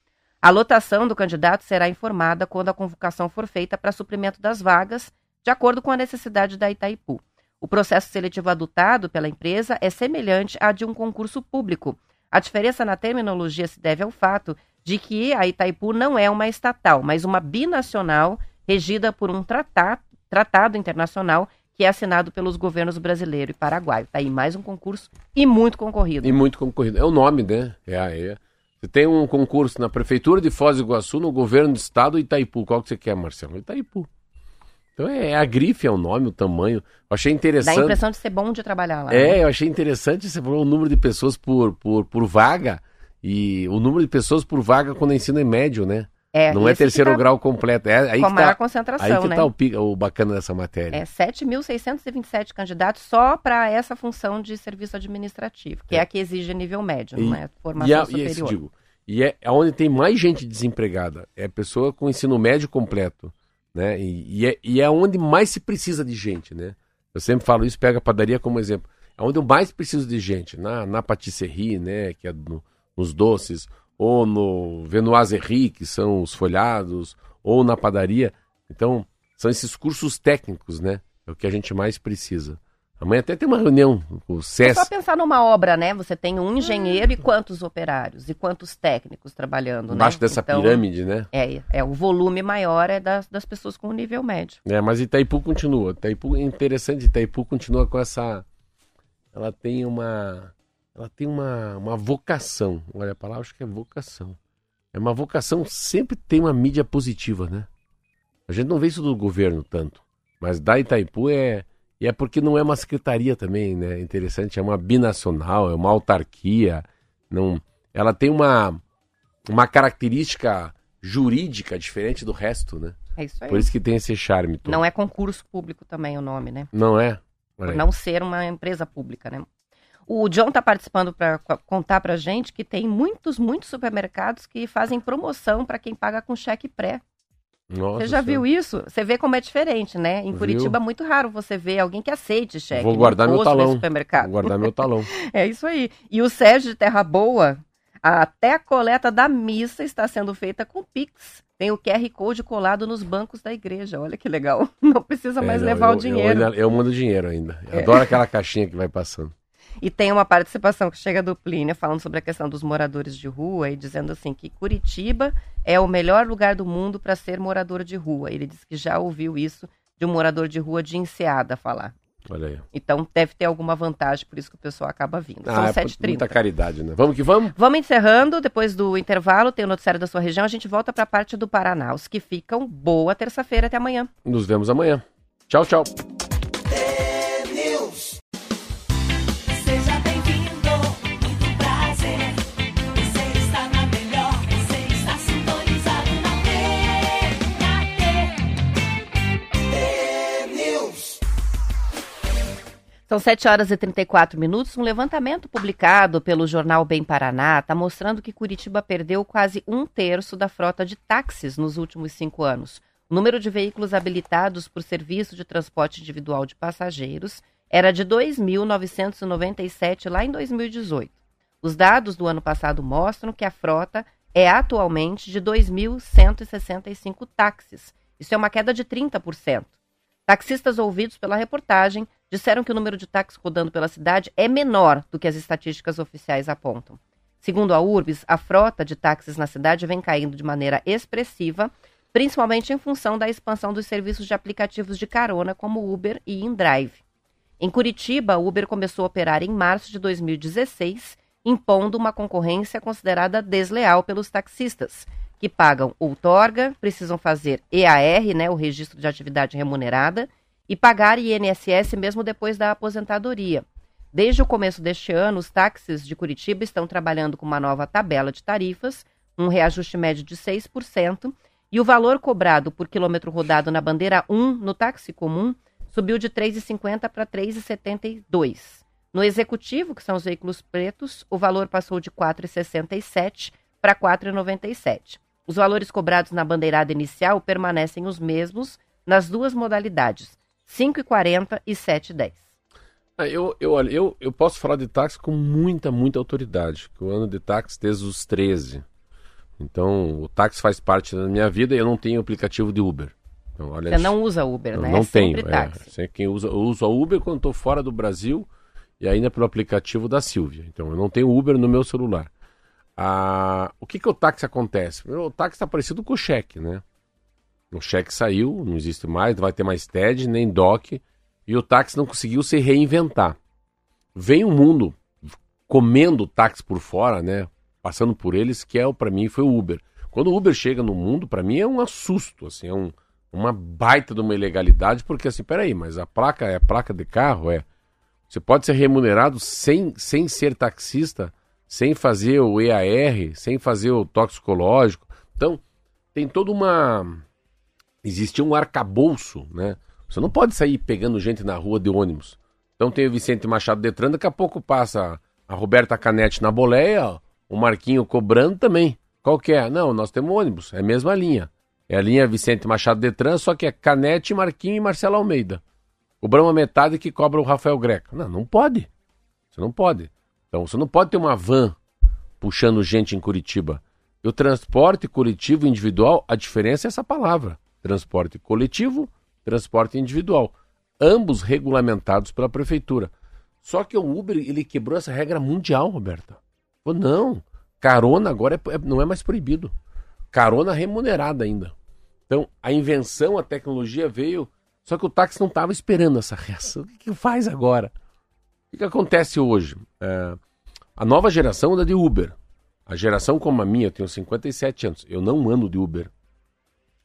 A lotação do candidato será informada quando a convocação for feita para suprimento das vagas, de acordo com a necessidade da Itaipu. O processo seletivo adotado pela empresa é semelhante a de um concurso público. A diferença na terminologia se deve ao fato de que a Itaipu não é uma estatal, mas uma binacional regida por um tratado, tratado internacional que é assinado pelos governos brasileiro e paraguaio. Tá aí mais um concurso e muito concorrido. E muito concorrido. É o nome, né? É, é. Você tem um concurso na Prefeitura de Foz do Iguaçu, no governo do estado Itaipu. Qual que você quer, Marcelo? Itaipu. Então é, é a grife, é o nome, o tamanho. Eu achei interessante. Dá a impressão de ser bom de trabalhar lá. É, né? eu achei interessante, você falou o número de pessoas por, por, por vaga. E o número de pessoas por vaga quando ensino é médio, né? É, não é terceiro tá grau completo. É aí com a maior tá, concentração, aí que né? tá o, o bacana dessa matéria. É 7.627 candidatos só para essa função de serviço administrativo, que é, é a que exige nível médio, e, não é formação e a, superior. E, digo, e é, é onde tem mais gente desempregada, é pessoa com ensino médio completo, né? E, e, é, e é onde mais se precisa de gente, né? Eu sempre falo isso, pega a padaria como exemplo. É onde eu mais preciso de gente, na, na patisserie, né? Que é no, nos doces, ou no Venoiserie, que são os folhados, ou na padaria. Então, são esses cursos técnicos, né? É o que a gente mais precisa. Amanhã até tem uma reunião com o SES. É só pensar numa obra, né? Você tem um engenheiro e quantos operários? E quantos técnicos trabalhando, Embaixo né? dessa então, pirâmide, né? É, é, o volume maior é das, das pessoas com nível médio. É, mas Itaipu continua. Itaipu, interessante, Itaipu continua com essa... Ela tem uma ela tem uma, uma vocação. Olha a palavra, acho que é vocação. É uma vocação, sempre tem uma mídia positiva, né? A gente não vê isso do governo tanto. Mas da Itaipu é. E é porque não é uma secretaria também, né? Interessante, é uma binacional, é uma autarquia. Não, ela tem uma, uma característica jurídica diferente do resto, né? É isso aí. Por isso que tem esse charme todo. Não é concurso público também o nome, né? Não é? Por não ser uma empresa pública, né? O John está participando para contar para gente que tem muitos, muitos supermercados que fazem promoção para quem paga com cheque pré. Nossa você já senhora. viu isso? Você vê como é diferente, né? Em Curitiba é muito raro você ver alguém que aceite cheque. Vou guardar meu talão. Supermercado. Vou guardar meu talão. é isso aí. E o Sérgio de Terra Boa, até a coleta da missa está sendo feita com Pix. Tem o QR Code colado nos bancos da igreja. Olha que legal. Não precisa mais é, não, levar eu, o dinheiro. Eu, eu, mando dinheiro ainda. É. Adoro aquela caixinha que vai passando. E tem uma participação que chega do Plínio falando sobre a questão dos moradores de rua e dizendo assim que Curitiba é o melhor lugar do mundo para ser morador de rua. Ele diz que já ouviu isso de um morador de rua de Enseada falar. Olha aí. Então deve ter alguma vantagem, por isso que o pessoal acaba vindo. Ah, São é 7h30. Muita caridade, né? Vamos que vamos? Vamos encerrando. Depois do intervalo, tem o noticiário da sua região. A gente volta para a parte do Paraná. Os que ficam, boa terça-feira. Até amanhã. Nos vemos amanhã. Tchau, tchau. São 7 horas e 34 minutos. Um levantamento publicado pelo jornal Bem Paraná está mostrando que Curitiba perdeu quase um terço da frota de táxis nos últimos cinco anos. O número de veículos habilitados por serviço de transporte individual de passageiros era de 2.997 lá em 2018. Os dados do ano passado mostram que a frota é atualmente de 2.165 táxis. Isso é uma queda de 30%. Taxistas ouvidos pela reportagem disseram que o número de táxis rodando pela cidade é menor do que as estatísticas oficiais apontam. Segundo a URBS, a frota de táxis na cidade vem caindo de maneira expressiva, principalmente em função da expansão dos serviços de aplicativos de carona como Uber e InDrive. Em Curitiba, a Uber começou a operar em março de 2016, impondo uma concorrência considerada desleal pelos taxistas, que pagam outorga, precisam fazer EAR, né, o registro de atividade remunerada, e pagar INSS mesmo depois da aposentadoria. Desde o começo deste ano, os táxis de Curitiba estão trabalhando com uma nova tabela de tarifas, um reajuste médio de 6%, e o valor cobrado por quilômetro rodado na bandeira 1 no táxi comum subiu de 3,50 para 3,72. No executivo, que são os veículos pretos, o valor passou de 4,67 para 4,97. Os valores cobrados na bandeirada inicial permanecem os mesmos nas duas modalidades, 5,40 e 7,10. Ah, eu, eu, olha, eu, eu posso falar de táxi com muita, muita autoridade, que eu ando de táxi desde os 13. Então, o táxi faz parte da minha vida e eu não tenho aplicativo de Uber. Então, olha, Você não usa Uber, né? Não é tenho. É, quem usa, eu uso a Uber quando estou fora do Brasil e ainda pelo aplicativo da Silvia. Então, eu não tenho Uber no meu celular. Ah, o que que o táxi acontece? O táxi está parecido com o cheque, né? O cheque saiu, não existe mais, não vai ter mais TED, nem DOC, e o táxi não conseguiu se reinventar. Vem o um mundo comendo o táxi por fora, né? Passando por eles, que é para mim foi o Uber. Quando o Uber chega no mundo, para mim é um assusto, assim, é um, uma baita de uma ilegalidade, porque assim, peraí, mas a placa é a placa de carro, é. Você pode ser remunerado sem, sem ser taxista sem fazer o EAR, sem fazer o toxicológico. Então, tem toda uma. Existia um arcabouço, né? Você não pode sair pegando gente na rua de ônibus. Então tem o Vicente Machado Detran, daqui a pouco passa a Roberta Canete na boleia, o Marquinho cobrando também. Qual que é? Não, nós temos ônibus, é a mesma linha. É a linha Vicente Machado Detran, só que é Canete, Marquinho e Marcelo Almeida. Cobramos a metade que cobra o Rafael Greco. Não, não pode. Você não pode. Então você não pode ter uma van puxando gente em Curitiba. E o transporte coletivo individual, a diferença é essa palavra: transporte coletivo, transporte individual. Ambos regulamentados pela prefeitura. Só que o Uber ele quebrou essa regra mundial, Roberta. Falou, não, carona agora é, é, não é mais proibido. Carona remunerada ainda. Então, a invenção, a tecnologia veio. Só que o táxi não estava esperando essa reação. O que, que faz agora? O que, que acontece hoje? É, a nova geração anda de Uber. A geração como a minha, eu tenho 57 anos, eu não ando de Uber.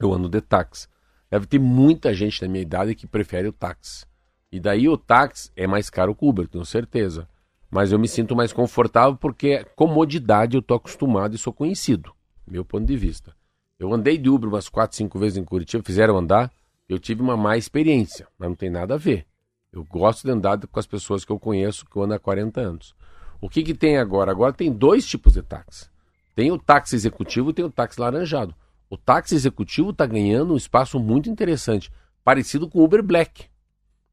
Eu ando de táxi. Deve ter muita gente da minha idade que prefere o táxi. E daí o táxi é mais caro que o Uber, tenho certeza. Mas eu me sinto mais confortável porque é comodidade eu tô acostumado e sou conhecido, meu ponto de vista. Eu andei de Uber umas 4, 5 vezes em Curitiba, fizeram andar, eu tive uma má experiência, mas não tem nada a ver. Eu gosto de andar com as pessoas que eu conheço, que eu ando há 40 anos. O que, que tem agora? Agora tem dois tipos de táxi. Tem o táxi executivo e tem o táxi laranjado. O táxi executivo está ganhando um espaço muito interessante, parecido com o Uber Black.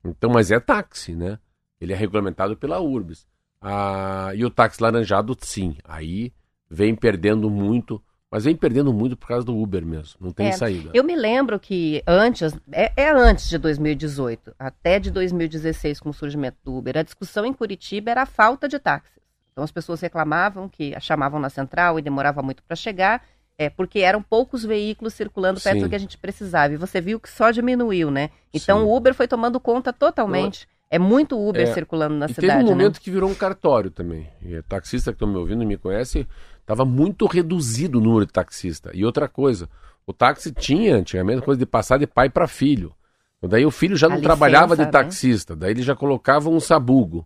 Então, mas é táxi, né? Ele é regulamentado pela Urbis. Ah, e o táxi laranjado, sim. Aí vem perdendo muito mas vem perdendo muito por causa do Uber mesmo, não tem é, saída. Eu me lembro que antes, é, é, antes de 2018, até de 2016, com o surgimento do Uber, a discussão em Curitiba era a falta de táxis. Então as pessoas reclamavam que chamavam na central e demorava muito para chegar, é, porque eram poucos veículos circulando perto Sim. do que a gente precisava. E você viu que só diminuiu, né? Então Sim. o Uber foi tomando conta totalmente. É muito Uber é, circulando na e cidade. Teve um né? momento né? que virou um cartório também. E taxista que estão me ouvindo e me conhece, estava muito reduzido o número de taxista. E outra coisa, o táxi tinha antigamente coisa de passar de pai para filho. Daí o filho já não trabalhava de né? taxista, daí ele já colocava um sabugo,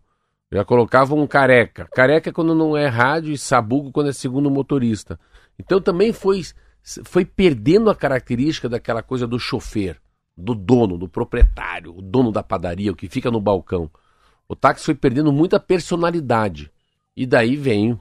já colocava um careca. Careca é quando não é rádio e sabugo quando é segundo motorista. Então também foi, foi perdendo a característica daquela coisa do chofer do dono, do proprietário, o dono da padaria, o que fica no balcão. o táxi foi perdendo muita personalidade. E daí vem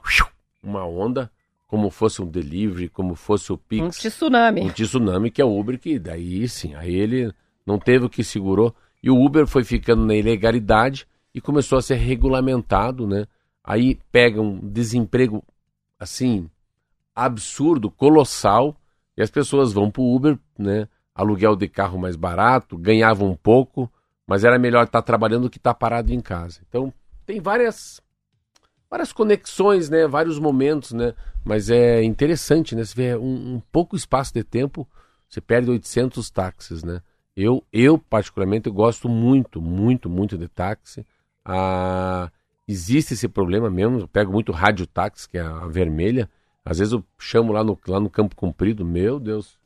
uma onda, como fosse um delivery, como fosse o Pix. Um tsunami. Um tsunami, que é o Uber, que daí sim, aí ele não teve o que segurou. E o Uber foi ficando na ilegalidade e começou a ser regulamentado, né? Aí pega um desemprego, assim, absurdo, colossal, e as pessoas vão para o Uber, né? Aluguel de carro mais barato, ganhavam um pouco, mas era melhor estar tá trabalhando do que estar tá parado em casa. Então, tem várias várias conexões, né? Vários momentos, né? Mas é interessante, né? Vê um, um pouco espaço de tempo, você perde 800 táxis, né? Eu, eu particularmente, eu gosto muito, muito, muito de táxi. Ah, existe esse problema mesmo. Eu pego muito rádio táxi, que é a vermelha. Às vezes eu chamo lá no, lá no Campo Comprido, meu Deus,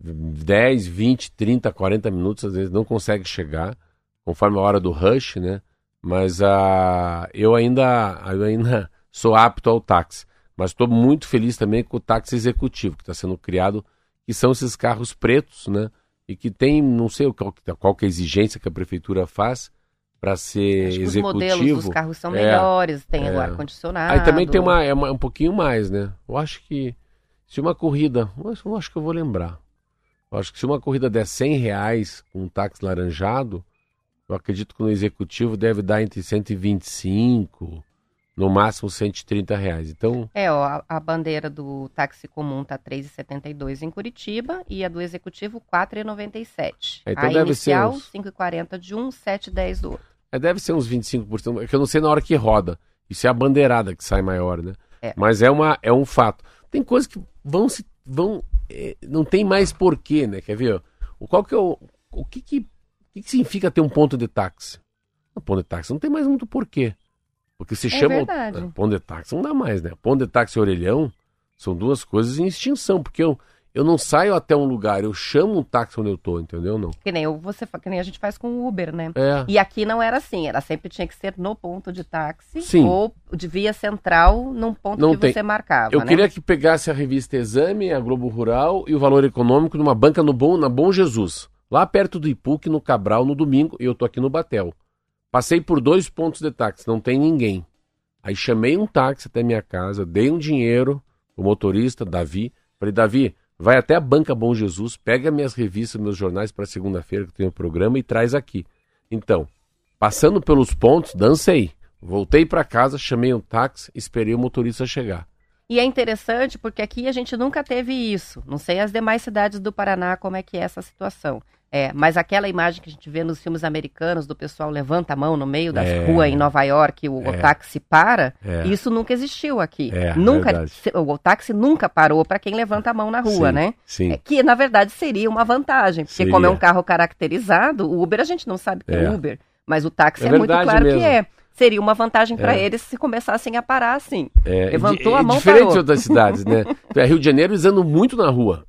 10, 20, 30, 40 minutos, às vezes não consegue chegar, conforme a hora do rush, né? Mas uh, eu, ainda, eu ainda sou apto ao táxi. Mas estou muito feliz também com o táxi executivo que está sendo criado, que são esses carros pretos, né? E que tem, não sei qual, qual que é a exigência que a prefeitura faz, para ser Acho executivo. Os modelos dos carros são é, melhores, tem é. o ar-condicionado. Aí também tem uma, é uma, um pouquinho mais, né? Eu acho que se uma corrida, eu acho que eu vou lembrar. Eu acho que se uma corrida der 100 reais com um táxi laranjado, eu acredito que no executivo deve dar entre 125, no máximo 130 reais. Então. É, ó, a, a bandeira do táxi comum tá 3,72 em Curitiba e a do executivo 4,97. É, então a inicial uns... 5,40 de um, 7,10 do outro. É, deve ser uns 25%, é que eu não sei na hora que roda. Isso é a bandeirada que sai maior, né? É. Mas é, uma, é um fato. Tem coisas que vão se. vão é, Não tem mais porquê, né? Quer ver? O, qual que é o. O que que, o que que significa ter um ponto de táxi? Um ponto de táxi não tem mais muito porquê. Porque se é chama. Verdade. É, ponto de táxi não dá mais, né? Ponto de táxi e orelhão são duas coisas em extinção. Porque eu eu não saio até um lugar, eu chamo um táxi onde eu tô, entendeu? Não. Que nem, você, que nem a gente faz com o Uber, né? É. E aqui não era assim, era sempre tinha que ser no ponto de táxi Sim. ou de via central num ponto não que tem. você marcava. Eu né? queria que pegasse a revista Exame, a Globo Rural e o Valor Econômico numa banca no Bom, na Bom Jesus, lá perto do Ipuc, no Cabral, no domingo, e eu tô aqui no Batel. Passei por dois pontos de táxi, não tem ninguém. Aí chamei um táxi até minha casa, dei um dinheiro, o motorista, Davi, falei, Davi, vai até a Banca Bom Jesus, pega minhas revistas, meus jornais para segunda-feira que tem o programa e traz aqui. Então, passando pelos pontos, dancei. Voltei para casa, chamei um táxi, esperei o motorista chegar. E é interessante porque aqui a gente nunca teve isso. Não sei as demais cidades do Paraná como é que é essa situação. É, mas aquela imagem que a gente vê nos filmes americanos do pessoal levanta a mão no meio das é, ruas em Nova York, o, é, o táxi para, é. isso nunca existiu aqui. É, nunca, o, o táxi nunca parou para quem levanta a mão na rua, sim, né? Sim. É, que na verdade seria uma vantagem, porque seria. como é um carro caracterizado, o Uber a gente não sabe que é, Uber, mas o táxi é, muito claro mesmo. que é seria uma vantagem para é. eles se começassem a parar assim. É, Levantou a mão, Diferente parou. de outras cidades, né? Rio de Janeiro eles andam muito na rua.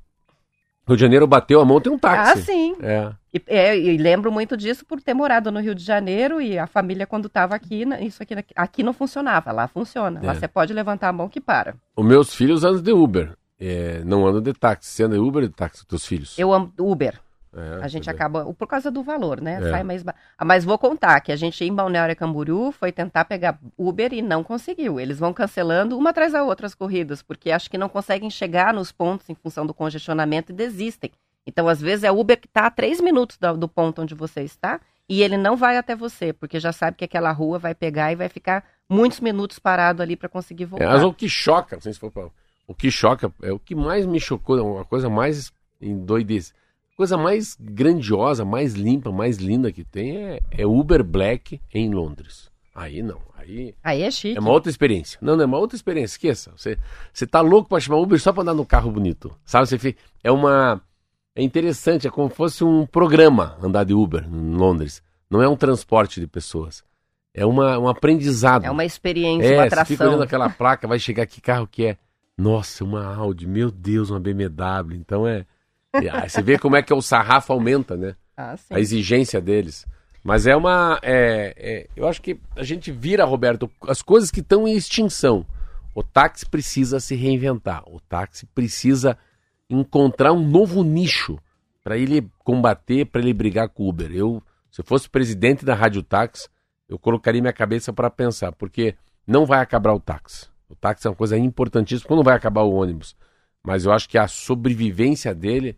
Rio de Janeiro bateu a mão, tem um táxi. Ah, sim. É. E, é, e lembro muito disso por ter morado no Rio de Janeiro e a família quando estava aqui, isso aqui, aqui não funcionava, lá funciona. É. Lá você pode levantar a mão que para. Os meus filhos andam de Uber, é, não andam de táxi. Você anda de Uber ou de táxi, teus filhos? Eu ando Uber. É, a gente acaba, por causa do valor, né? É. Sai mais ah, Mas vou contar que a gente em Balneário Camboriú foi tentar pegar Uber e não conseguiu. Eles vão cancelando uma atrás da outra as corridas, porque acho que não conseguem chegar nos pontos em função do congestionamento e desistem. Então, às vezes, é Uber que está a três minutos do, do, ponto onde você está e ele não vai até você, porque já sabe que aquela rua vai pegar e vai ficar muitos minutos parado ali para conseguir voltar. É, mas o que choca, não sei se for pra... o que choca, é o que mais me chocou, é uma coisa mais endoidecida coisa mais grandiosa, mais limpa, mais linda que tem é, é Uber Black em Londres. Aí não, aí. Aí é chique. É uma outra experiência. Não, não é uma outra experiência, esqueça. Você, você tá louco para chamar Uber só para andar no carro bonito. Sabe? Você é uma. É interessante, é como se fosse um programa andar de Uber em Londres. Não é um transporte de pessoas. É uma, um aprendizado. É uma experiência, é, uma atração. Você fica olhando aquela placa, vai chegar que carro que é. Nossa, uma Audi, meu Deus, uma BMW. Então é, você vê como é que o sarrafo aumenta, né? Ah, a exigência deles. Mas é uma. É, é, eu acho que a gente vira, Roberto, as coisas que estão em extinção. O táxi precisa se reinventar. O táxi precisa encontrar um novo nicho para ele combater, para ele brigar com o Uber. Eu, se eu fosse presidente da Rádio Táxi, eu colocaria minha cabeça para pensar, porque não vai acabar o táxi. O táxi é uma coisa importantíssima, quando vai acabar o ônibus. Mas eu acho que a sobrevivência dele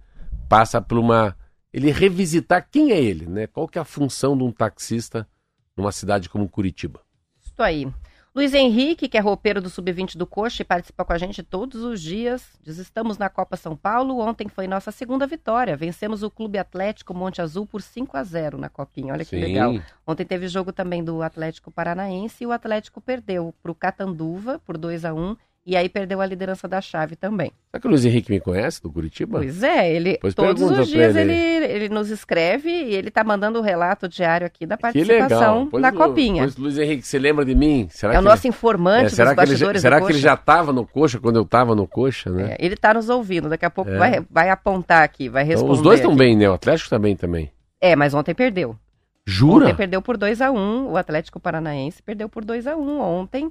passa por uma. Ele revisitar quem é ele, né? Qual que é a função de um taxista numa cidade como Curitiba. Isso aí. Luiz Henrique, que é roupeiro do Sub-20 do Coxa e participa com a gente todos os dias. Diz: Estamos na Copa São Paulo. Ontem foi nossa segunda vitória. Vencemos o Clube Atlético Monte Azul por 5 a 0 na Copinha. Olha que Sim. legal. Ontem teve jogo também do Atlético Paranaense e o Atlético perdeu para o Catanduva por 2 a 1 e aí perdeu a liderança da chave também. Será que o Luiz Henrique me conhece do Curitiba? Pois é, ele Pois todos os dias ele. ele, ele nos escreve e ele tá mandando o relato diário aqui da participação Lu- Copinha. Pois, Luiz Henrique, você lembra de mim? Será é o nosso ele... informante É, será dos que ele já, bastidores será do que ele já estava no coxa quando eu estava no coxa, né? É, ele tá nos ouvindo, daqui a pouco É. vai, vai apontar aqui, vai Então, responder. os dois estão bem, né? O Atlético também também. É, mas ontem perdeu. Jura? Ontem perdeu por 2 a 1 o Atlético Paranaense perdeu por 2 a 1 ontem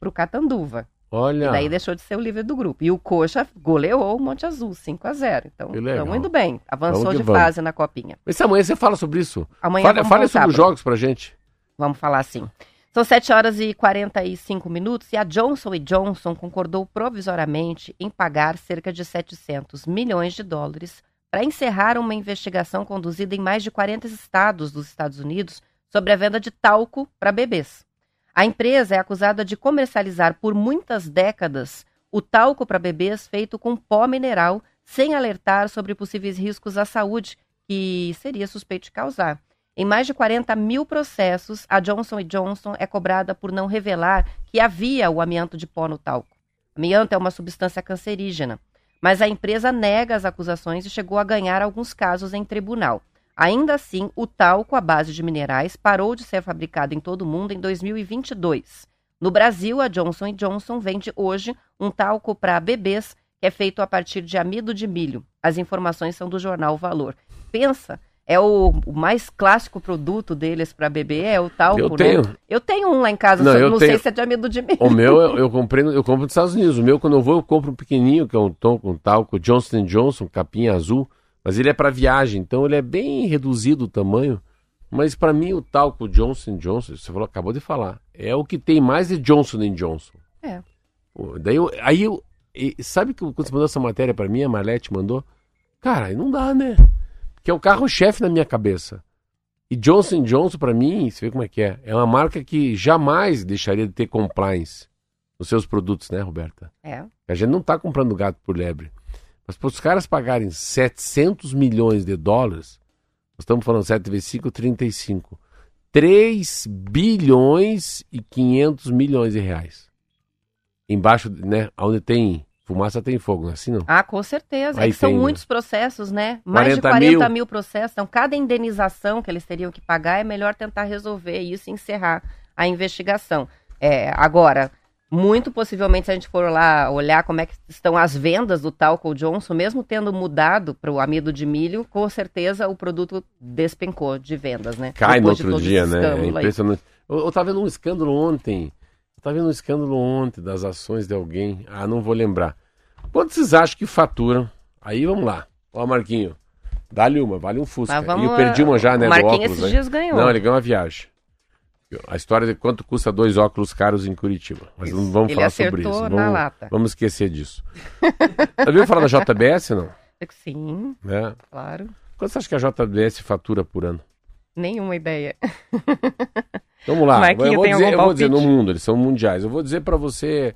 pro Catanduva. Olha. E daí deixou de ser o líder do grupo. E o Coxa goleou o Monte Azul, 5 a 0 Então, estamos indo bem. Avançou de vamos. fase na Copinha. Mas amanhã você fala sobre isso. Amanhã Fale, voltar sobre os jogos pra gente. Vamos falar assim. São 7 horas e 45 minutos e a Johnson Johnson concordou provisoriamente em pagar cerca de 700 milhões de dólares para encerrar uma investigação conduzida em mais de 40 estados dos Estados Unidos sobre a venda de talco para bebês. A empresa é acusada de comercializar por muitas décadas o talco para bebês feito com pó mineral, sem alertar sobre possíveis riscos à saúde que seria suspeito de causar. Em mais de 40 mil processos, a Johnson Johnson é cobrada por não revelar que havia o amianto de pó no talco. Amianto é uma substância cancerígena, mas a empresa nega as acusações e chegou a ganhar alguns casos em tribunal. Ainda assim, o talco à base de minerais parou de ser fabricado em todo o mundo em 2022. No Brasil, a Johnson Johnson vende hoje um talco para bebês que é feito a partir de amido de milho. As informações são do jornal Valor. Pensa, é o, o mais clássico produto deles para bebê, é o talco, Eu né? tenho. Eu tenho um lá em casa, Não, só eu não sei tenho. se é de amido de milho. O meu eu, eu comprei, eu compro nos Estados Unidos. O meu, quando eu vou, eu compro um pequenininho, que é um tom com talco Johnson Johnson, capinha azul. Mas ele é para viagem, então ele é bem reduzido o tamanho. Mas para mim o talco Johnson Johnson, você falou, acabou de falar, é o que tem mais de Johnson Johnson. É. Daí eu, aí eu, e sabe que quando você mandou essa matéria para mim, a Marlete mandou? Cara, não dá, né? Que é o carro-chefe na minha cabeça. E Johnson Johnson, para mim, você vê como é que é. É uma marca que jamais deixaria de ter compliance nos seus produtos, né, Roberta? É. A gente não está comprando gato por lebre. Mas para os caras pagarem 700 milhões de dólares, nós estamos falando 7 vezes 5, 35. 3 bilhões e 500 milhões de reais. Embaixo, né, onde tem fumaça tem fogo, não é assim não? Ah, com certeza. Aí é que são né? muitos processos, né? Mais de 40 40 mil. mil. processos. Então, cada indenização que eles teriam que pagar é melhor tentar resolver isso e encerrar a investigação. É, agora, muito possivelmente, se a gente for lá olhar como é que estão as vendas do talco Johnson, mesmo tendo mudado para o amido de milho, com certeza o produto despencou de vendas, né? Cai no Depois de outro dia, né? É escândalo aí. impressionante. Eu, eu tava vendo um escândalo ontem. Eu tava vendo um escândalo ontem das ações de alguém. Ah, não vou lembrar. Quanto vocês acham que faturam? Aí vamos lá. Ó, Marquinho. Dá-lhe uma, vale um Fusca. E eu perdi uma já, né? O Marquinhos óculos, esses aí. dias ganhou. Não, ele ganhou uma viagem. A história de quanto custa dois óculos caros em Curitiba. Mas não vamos Ele falar sobre isso. Vamos, vamos esquecer disso. Já viu falar da JBS, não? Sim, Né? claro. Quanto você acha que a JBS fatura por ano? Nenhuma ideia. Vamos lá, eu vou, dizer, eu vou dizer no mundo, eles são mundiais. Eu vou dizer pra você,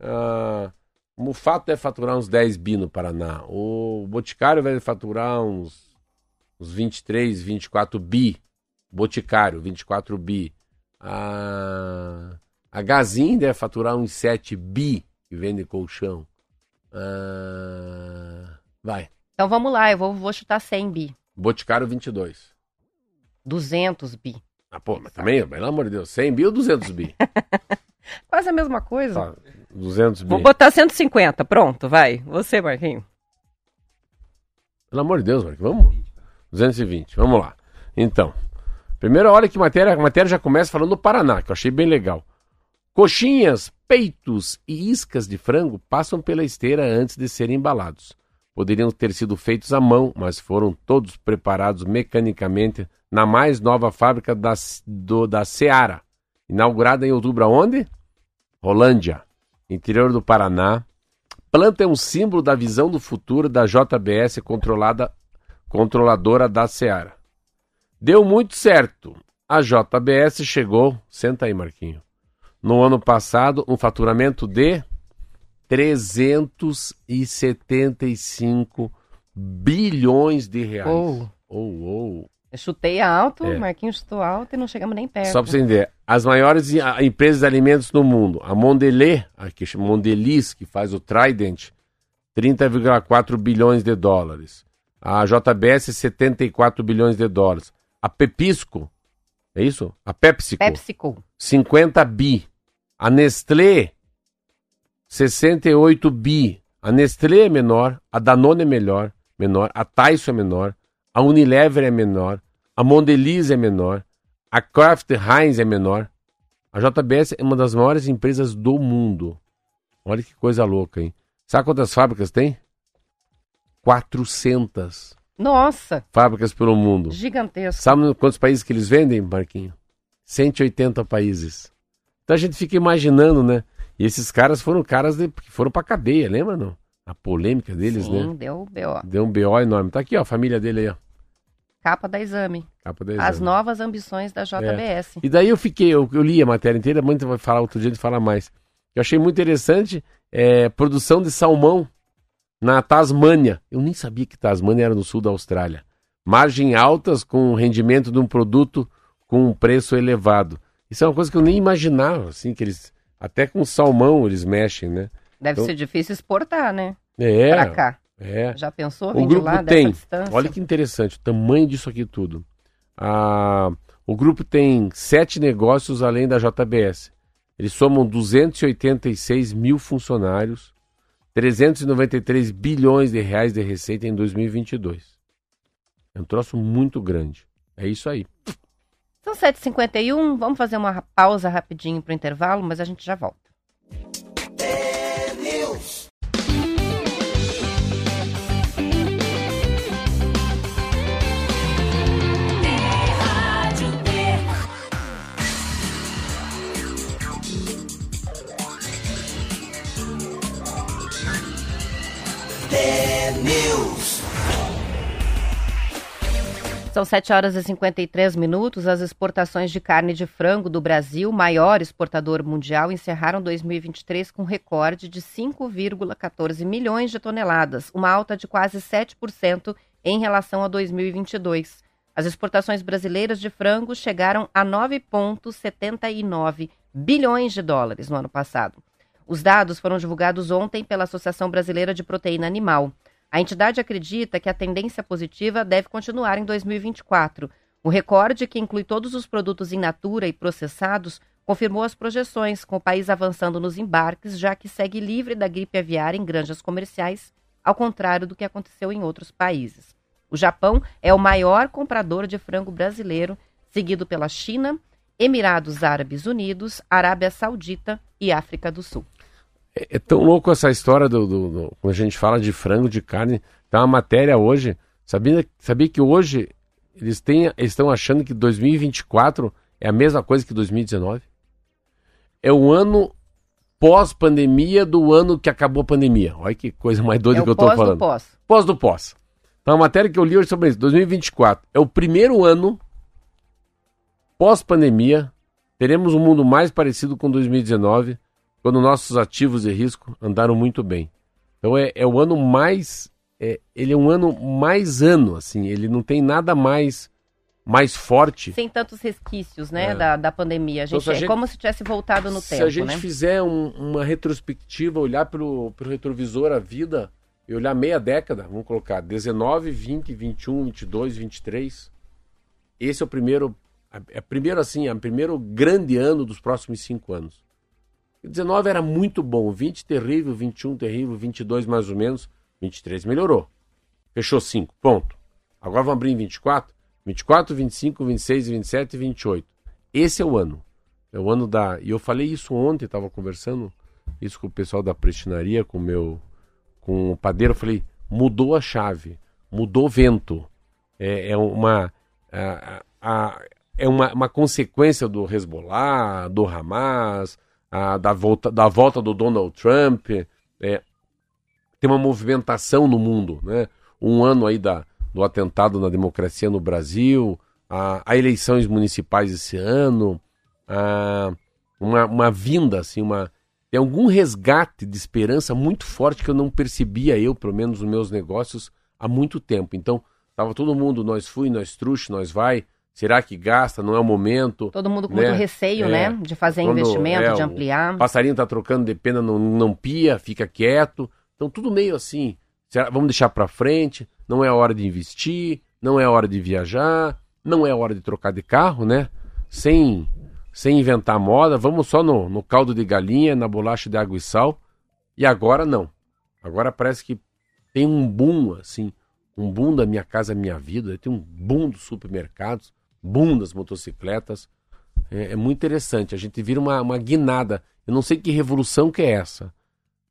ah, o Mufato deve faturar uns 10 bi no Paraná. O Boticário vai faturar uns, uns 23, 24 bi. Boticário, 24 bi. A, a Gazin deve faturar uns 7 bi, que vende colchão. Ah, vai. Então vamos lá, eu vou, vou chutar 100 bi. Boticário, 22. 200 bi. Ah, pô, mas também, pelo amor de Deus, 100 bi ou 200 bi? Quase a mesma coisa. Tá, 200 bi. Vou botar 150, pronto, vai. Você, Marquinho. Pelo amor de Deus, Marco, vamos. 220, vamos lá. Então, primeiro, olha que matéria, a matéria já começa falando do Paraná, que eu achei bem legal. Coxinhas, peitos e iscas de frango passam pela esteira antes de serem embalados. poderiam ter sido feitos à mão, mas foram todos preparados mecanicamente na mais nova fábrica da, do, da Seara, inaugurada em outubro aonde? Rolândia, interior do Paraná. Planta é um símbolo da visão do futuro da JBS controlada, controladora da Seara. Deu muito certo. A JBS chegou, senta aí, Marquinho, no ano passado, um faturamento de 375 bilhões de reais. Oh. Oh, oh. Eu chutei alto, É. o Marquinhos chutou alto e não chegamos nem perto. Só para você entender, as maiores empresas de alimentos no mundo, a Mondelez, a que chama Mondelez, que faz o Trident, 30,4 bilhões de dólares. A JBS, 74 bilhões de dólares. A Pepisco, é isso? A PepsiCo, PepsiCo. 50 bi. A Nestlé, 68 bi. A Nestlé é menor, a Danone é melhor, menor, a Tyson é menor, a Unilever é menor, a Mondelez é menor, a Kraft Heinz é menor. A JBS é uma das maiores empresas do mundo. Olha que coisa louca, hein? Sabe quantas fábricas tem? 400 Nossa, fábricas pelo mundo. gigantesco. Sabe quantos países que eles vendem, Marquinho? 180 países. Então a gente fica imaginando, né? E esses caras foram caras de- que foram pra cadeia, lembra não? A polêmica deles, Sim, né? deu B.O. Deu um BO enorme. Tá aqui, ó, a família dele aí, ó. Capa da exame. Capa da As exame. novas ambições da JBS. E daí eu fiquei, eu, eu li a matéria inteira, muito vai falar outro dia de falar mais. Eu achei muito interessante é, produção de salmão na Tasmânia. Eu nem sabia que Tasmânia era no sul da Austrália. Margem altas com o rendimento de um produto com um preço elevado. Isso é uma coisa que eu nem imaginava, assim, que eles. Até com salmão eles mexem, né? Deve Então- ser difícil exportar, né? É. Pra cá. É. Já pensou? O grupo lá, tem. Olha que interessante, o tamanho disso aqui tudo. Ah, o grupo tem sete negócios além da JBS. Eles somam 286 mil funcionários, 393 bilhões de reais de receita em 2022. É um troço muito grande. É isso aí. São 7h51, vamos fazer uma pausa rapidinho pro intervalo, mas a gente já volta. São 7 horas e 53 minutos. As exportações de carne de frango do Brasil, maior exportador mundial, encerraram 2023 com recorde de 5,14 milhões de toneladas, uma alta de quase 7% em relação a 2022. As exportações brasileiras de frango chegaram a 9,79 bilhões de dólares no ano passado. Os dados foram divulgados ontem pela Associação Brasileira de Proteína Animal. A entidade acredita que a tendência positiva deve continuar em 2024. O recorde, que inclui todos os produtos in natura e processados, confirmou as projeções, com o país avançando nos embarques, já que segue livre da gripe aviária em granjas comerciais, ao contrário do que aconteceu em outros países. O Japão é o maior comprador de frango brasileiro, seguido pela China, Emirados Árabes Unidos, Arábia Saudita e África do Sul. É, é tão louco essa história do, do- do- quando a gente fala de frango, de carne. Tem uma matéria hoje. Sabia, sabia que hoje eles têm, eles estão achando que 2024 é a mesma coisa que 2019? É o ano pós-pandemia do ano que acabou a pandemia. Olha que coisa mais doida é que eu tô pós falando. do pós. Pós do pós. Então a matéria que eu li hoje sobre isso, 2024, é o primeiro ano pós-pandemia. Teremos um mundo mais parecido com 2019, quando nossos ativos de risco andaram muito bem. Então é, é o ano mais. é- ele é um ano mais ano, assim. Ele não tem nada mais mais forte. Sem tantos resquícios, né, É. da, da pandemia. A Então, gente, se a é gente- como se tivesse voltado no Se tempo, a gente né? fizer um- uma retrospectiva, olhar pelo, pelo retrovisor a vida e olhar meia década, vamos colocar 19, 20, 21, 22, 23. Esse é o primeiro, é primeiro assim, é o primeiro grande ano dos próximos cinco anos. 19 era muito bom, 20 terrível, 21 terrível, 22 mais ou menos, 23 melhorou. Fechou 5, ponto. Agora vamos abrir em 24, 24, 25, 26, 27 e 28. Esse é o ano. É o ano da. E eu falei isso ontem, estava conversando isso com o pessoal da prestinaria, com o meu. com o padeiro. Eu falei: mudou a chave, mudou o vento. É, é uma, a, a, é uma, uma consequência do Hezbollah, do Hamas, a, da, volta, da volta do Donald Trump. É, tem uma movimentação no mundo. Né? Um ano aí da, do atentado na democracia no Brasil, a, a eleições municipais esse ano, a, uma, uma vinda, assim, uma, tem algum resgate de esperança muito forte que eu não percebia eu, pelo menos nos meus negócios, há muito tempo. Então, tava todo mundo, nós fui, nós truxe, nós vai, será que gasta, não é o momento. Todo mundo com né? muito receio, é, né, de fazer quando, investimento, é, de ampliar. O passarinho tá trocando de pena, não, não pia, fica quieto. Então, tudo meio assim, será, vamos deixar para frente, não é hora de investir, não é hora de viajar, não é hora de trocar de carro, né? Sem sem inventar moda, vamos só no, no caldo de galinha, na bolacha de água e sal. E agora não. Agora parece que tem um boom, assim, um boom da Minha Casa Minha Vida, tem um boom dos supermercados, boom das motocicletas. É, é muito interessante, a gente vira uma, uma guinada. Eu não sei que revolução que é essa,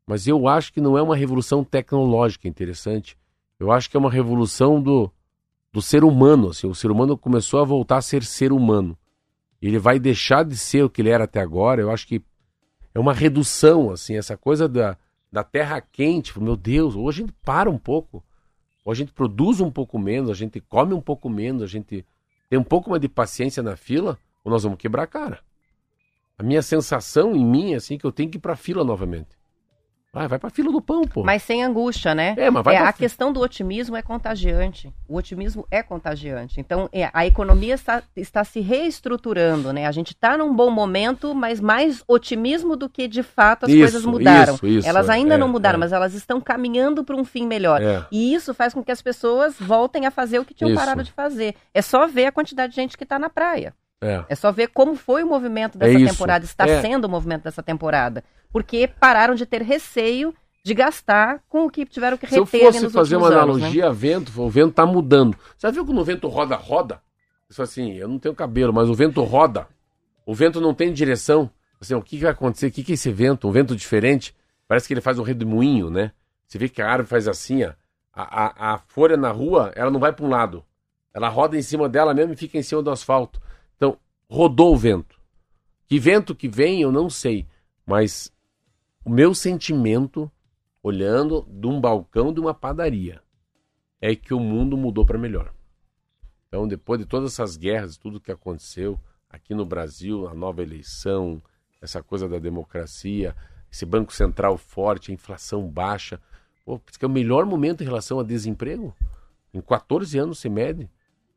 mas eu acho que não é uma revolução tecnológica interessante. Eu acho que é uma revolução do, do ser humano. Assim, o ser humano começou a voltar a ser ser humano ele vai deixar de ser o que ele era até agora. Eu acho que é uma redução, assim, essa coisa da, da terra quente. Meu Deus, hoje a gente para um pouco. Hoje a gente produz um pouco menos, a gente come um pouco menos, a gente tem um pouco mais de paciência na fila, ou nós vamos quebrar a cara. A minha sensação em mim é assim que eu tenho que ir para a fila novamente. Vai, vai pra fila do pão, pô. Mas sem angústia, né? É, mas vai é, pra... A questão do otimismo é contagiante. O otimismo é contagiante. Então, é, a economia está, está se reestruturando, né? A gente está num bom momento, mas mais otimismo do que de fato as isso, coisas mudaram. Isso, isso, elas ainda é, não mudaram, é. mas elas estão caminhando para um fim melhor. É. E isso faz com que as pessoas voltem a fazer o que tinham parado de fazer. É só ver a quantidade de gente que está na praia. É. é. só ver como foi o movimento dessa é temporada, está sendo o movimento dessa temporada porque pararam de ter receio de gastar com o que tiveram que reter. Se eu fosse fazer uma anos, analogia né? a vento, o vento está mudando. Você já viu quando o vento roda, roda? Isso assim, eu não tenho cabelo, mas o vento roda. O vento não tem direção. Assim, o que, que vai acontecer? O que, que é esse vento? Um vento diferente? Parece que ele faz um redemoinho, né? Você vê que a árvore faz assim, ó. A, a, a folha na rua, ela não vai para um lado. Ela roda em cima dela mesmo e fica em cima do asfalto. Então, rodou o vento. Que vento que vem, eu não sei. Mas o meu sentimento, olhando de um balcão de uma padaria, é que o mundo mudou para melhor. Então, depois de todas essas guerras, tudo que aconteceu aqui no Brasil, a nova eleição, essa coisa da democracia, esse Banco Central forte, a inflação baixa, pô, é o melhor momento em relação a desemprego. Em 14 anos se mede.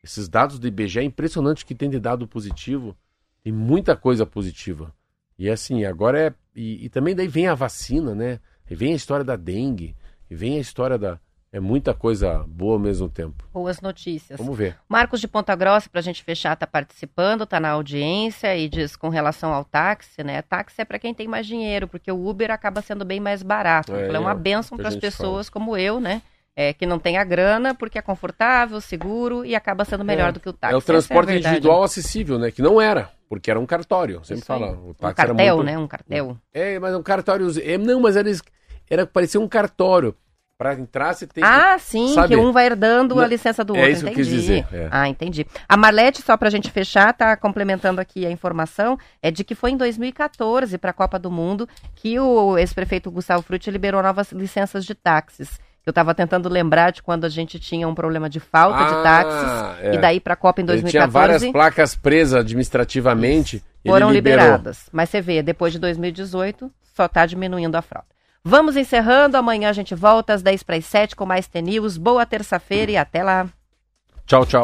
Esses dados do IBGE é impressionante que tem de dado positivo. Tem muita coisa positiva. E assim, agora é. E, e, também daí vem a vacina, né? E vem a história da dengue, e vem a história da. É muita coisa boa ao mesmo tempo. Boas notícias. Vamos ver. Marcos de Ponta Grossa, para a gente fechar, está participando, está na audiência e diz com relação ao táxi, né? Táxi é para quem tem mais dinheiro, porque o Uber acaba sendo bem mais barato. É, é uma benção para as pessoas fala. como eu, né? É, que não tem a grana porque é confortável, seguro e acaba sendo melhor é, do que o táxi. É o transporte é individual acessível, né? Que não era, porque era um cartório. Sempre fala. O táxi um cartel, muito... né? Um cartel. É, mas um cartório. É, não, mas era, era parecia um cartório. Para entrar, você tem ah, que. sim, sabe? que um vai herdando não, a licença do é outro. É isso entendi. que eu quis dizer. É. Ah, entendi. A Marlete, só para a gente fechar, tá complementando aqui a informação, é de que foi em 2014, para a Copa do Mundo, que o ex-prefeito Gustavo Frutti liberou novas licenças de táxis. Eu estava tentando lembrar de quando a gente tinha um problema de falta ah, de táxis. É. E daí para a Copa em 2014. Ele tinha várias placas presas administrativamente. Foram liberadas. Mas você vê, depois de 2018, só está diminuindo a frota. Vamos encerrando. Amanhã a gente volta às 10 para as 7 com mais TNews. Boa terça-feira e até lá. Tchau, tchau.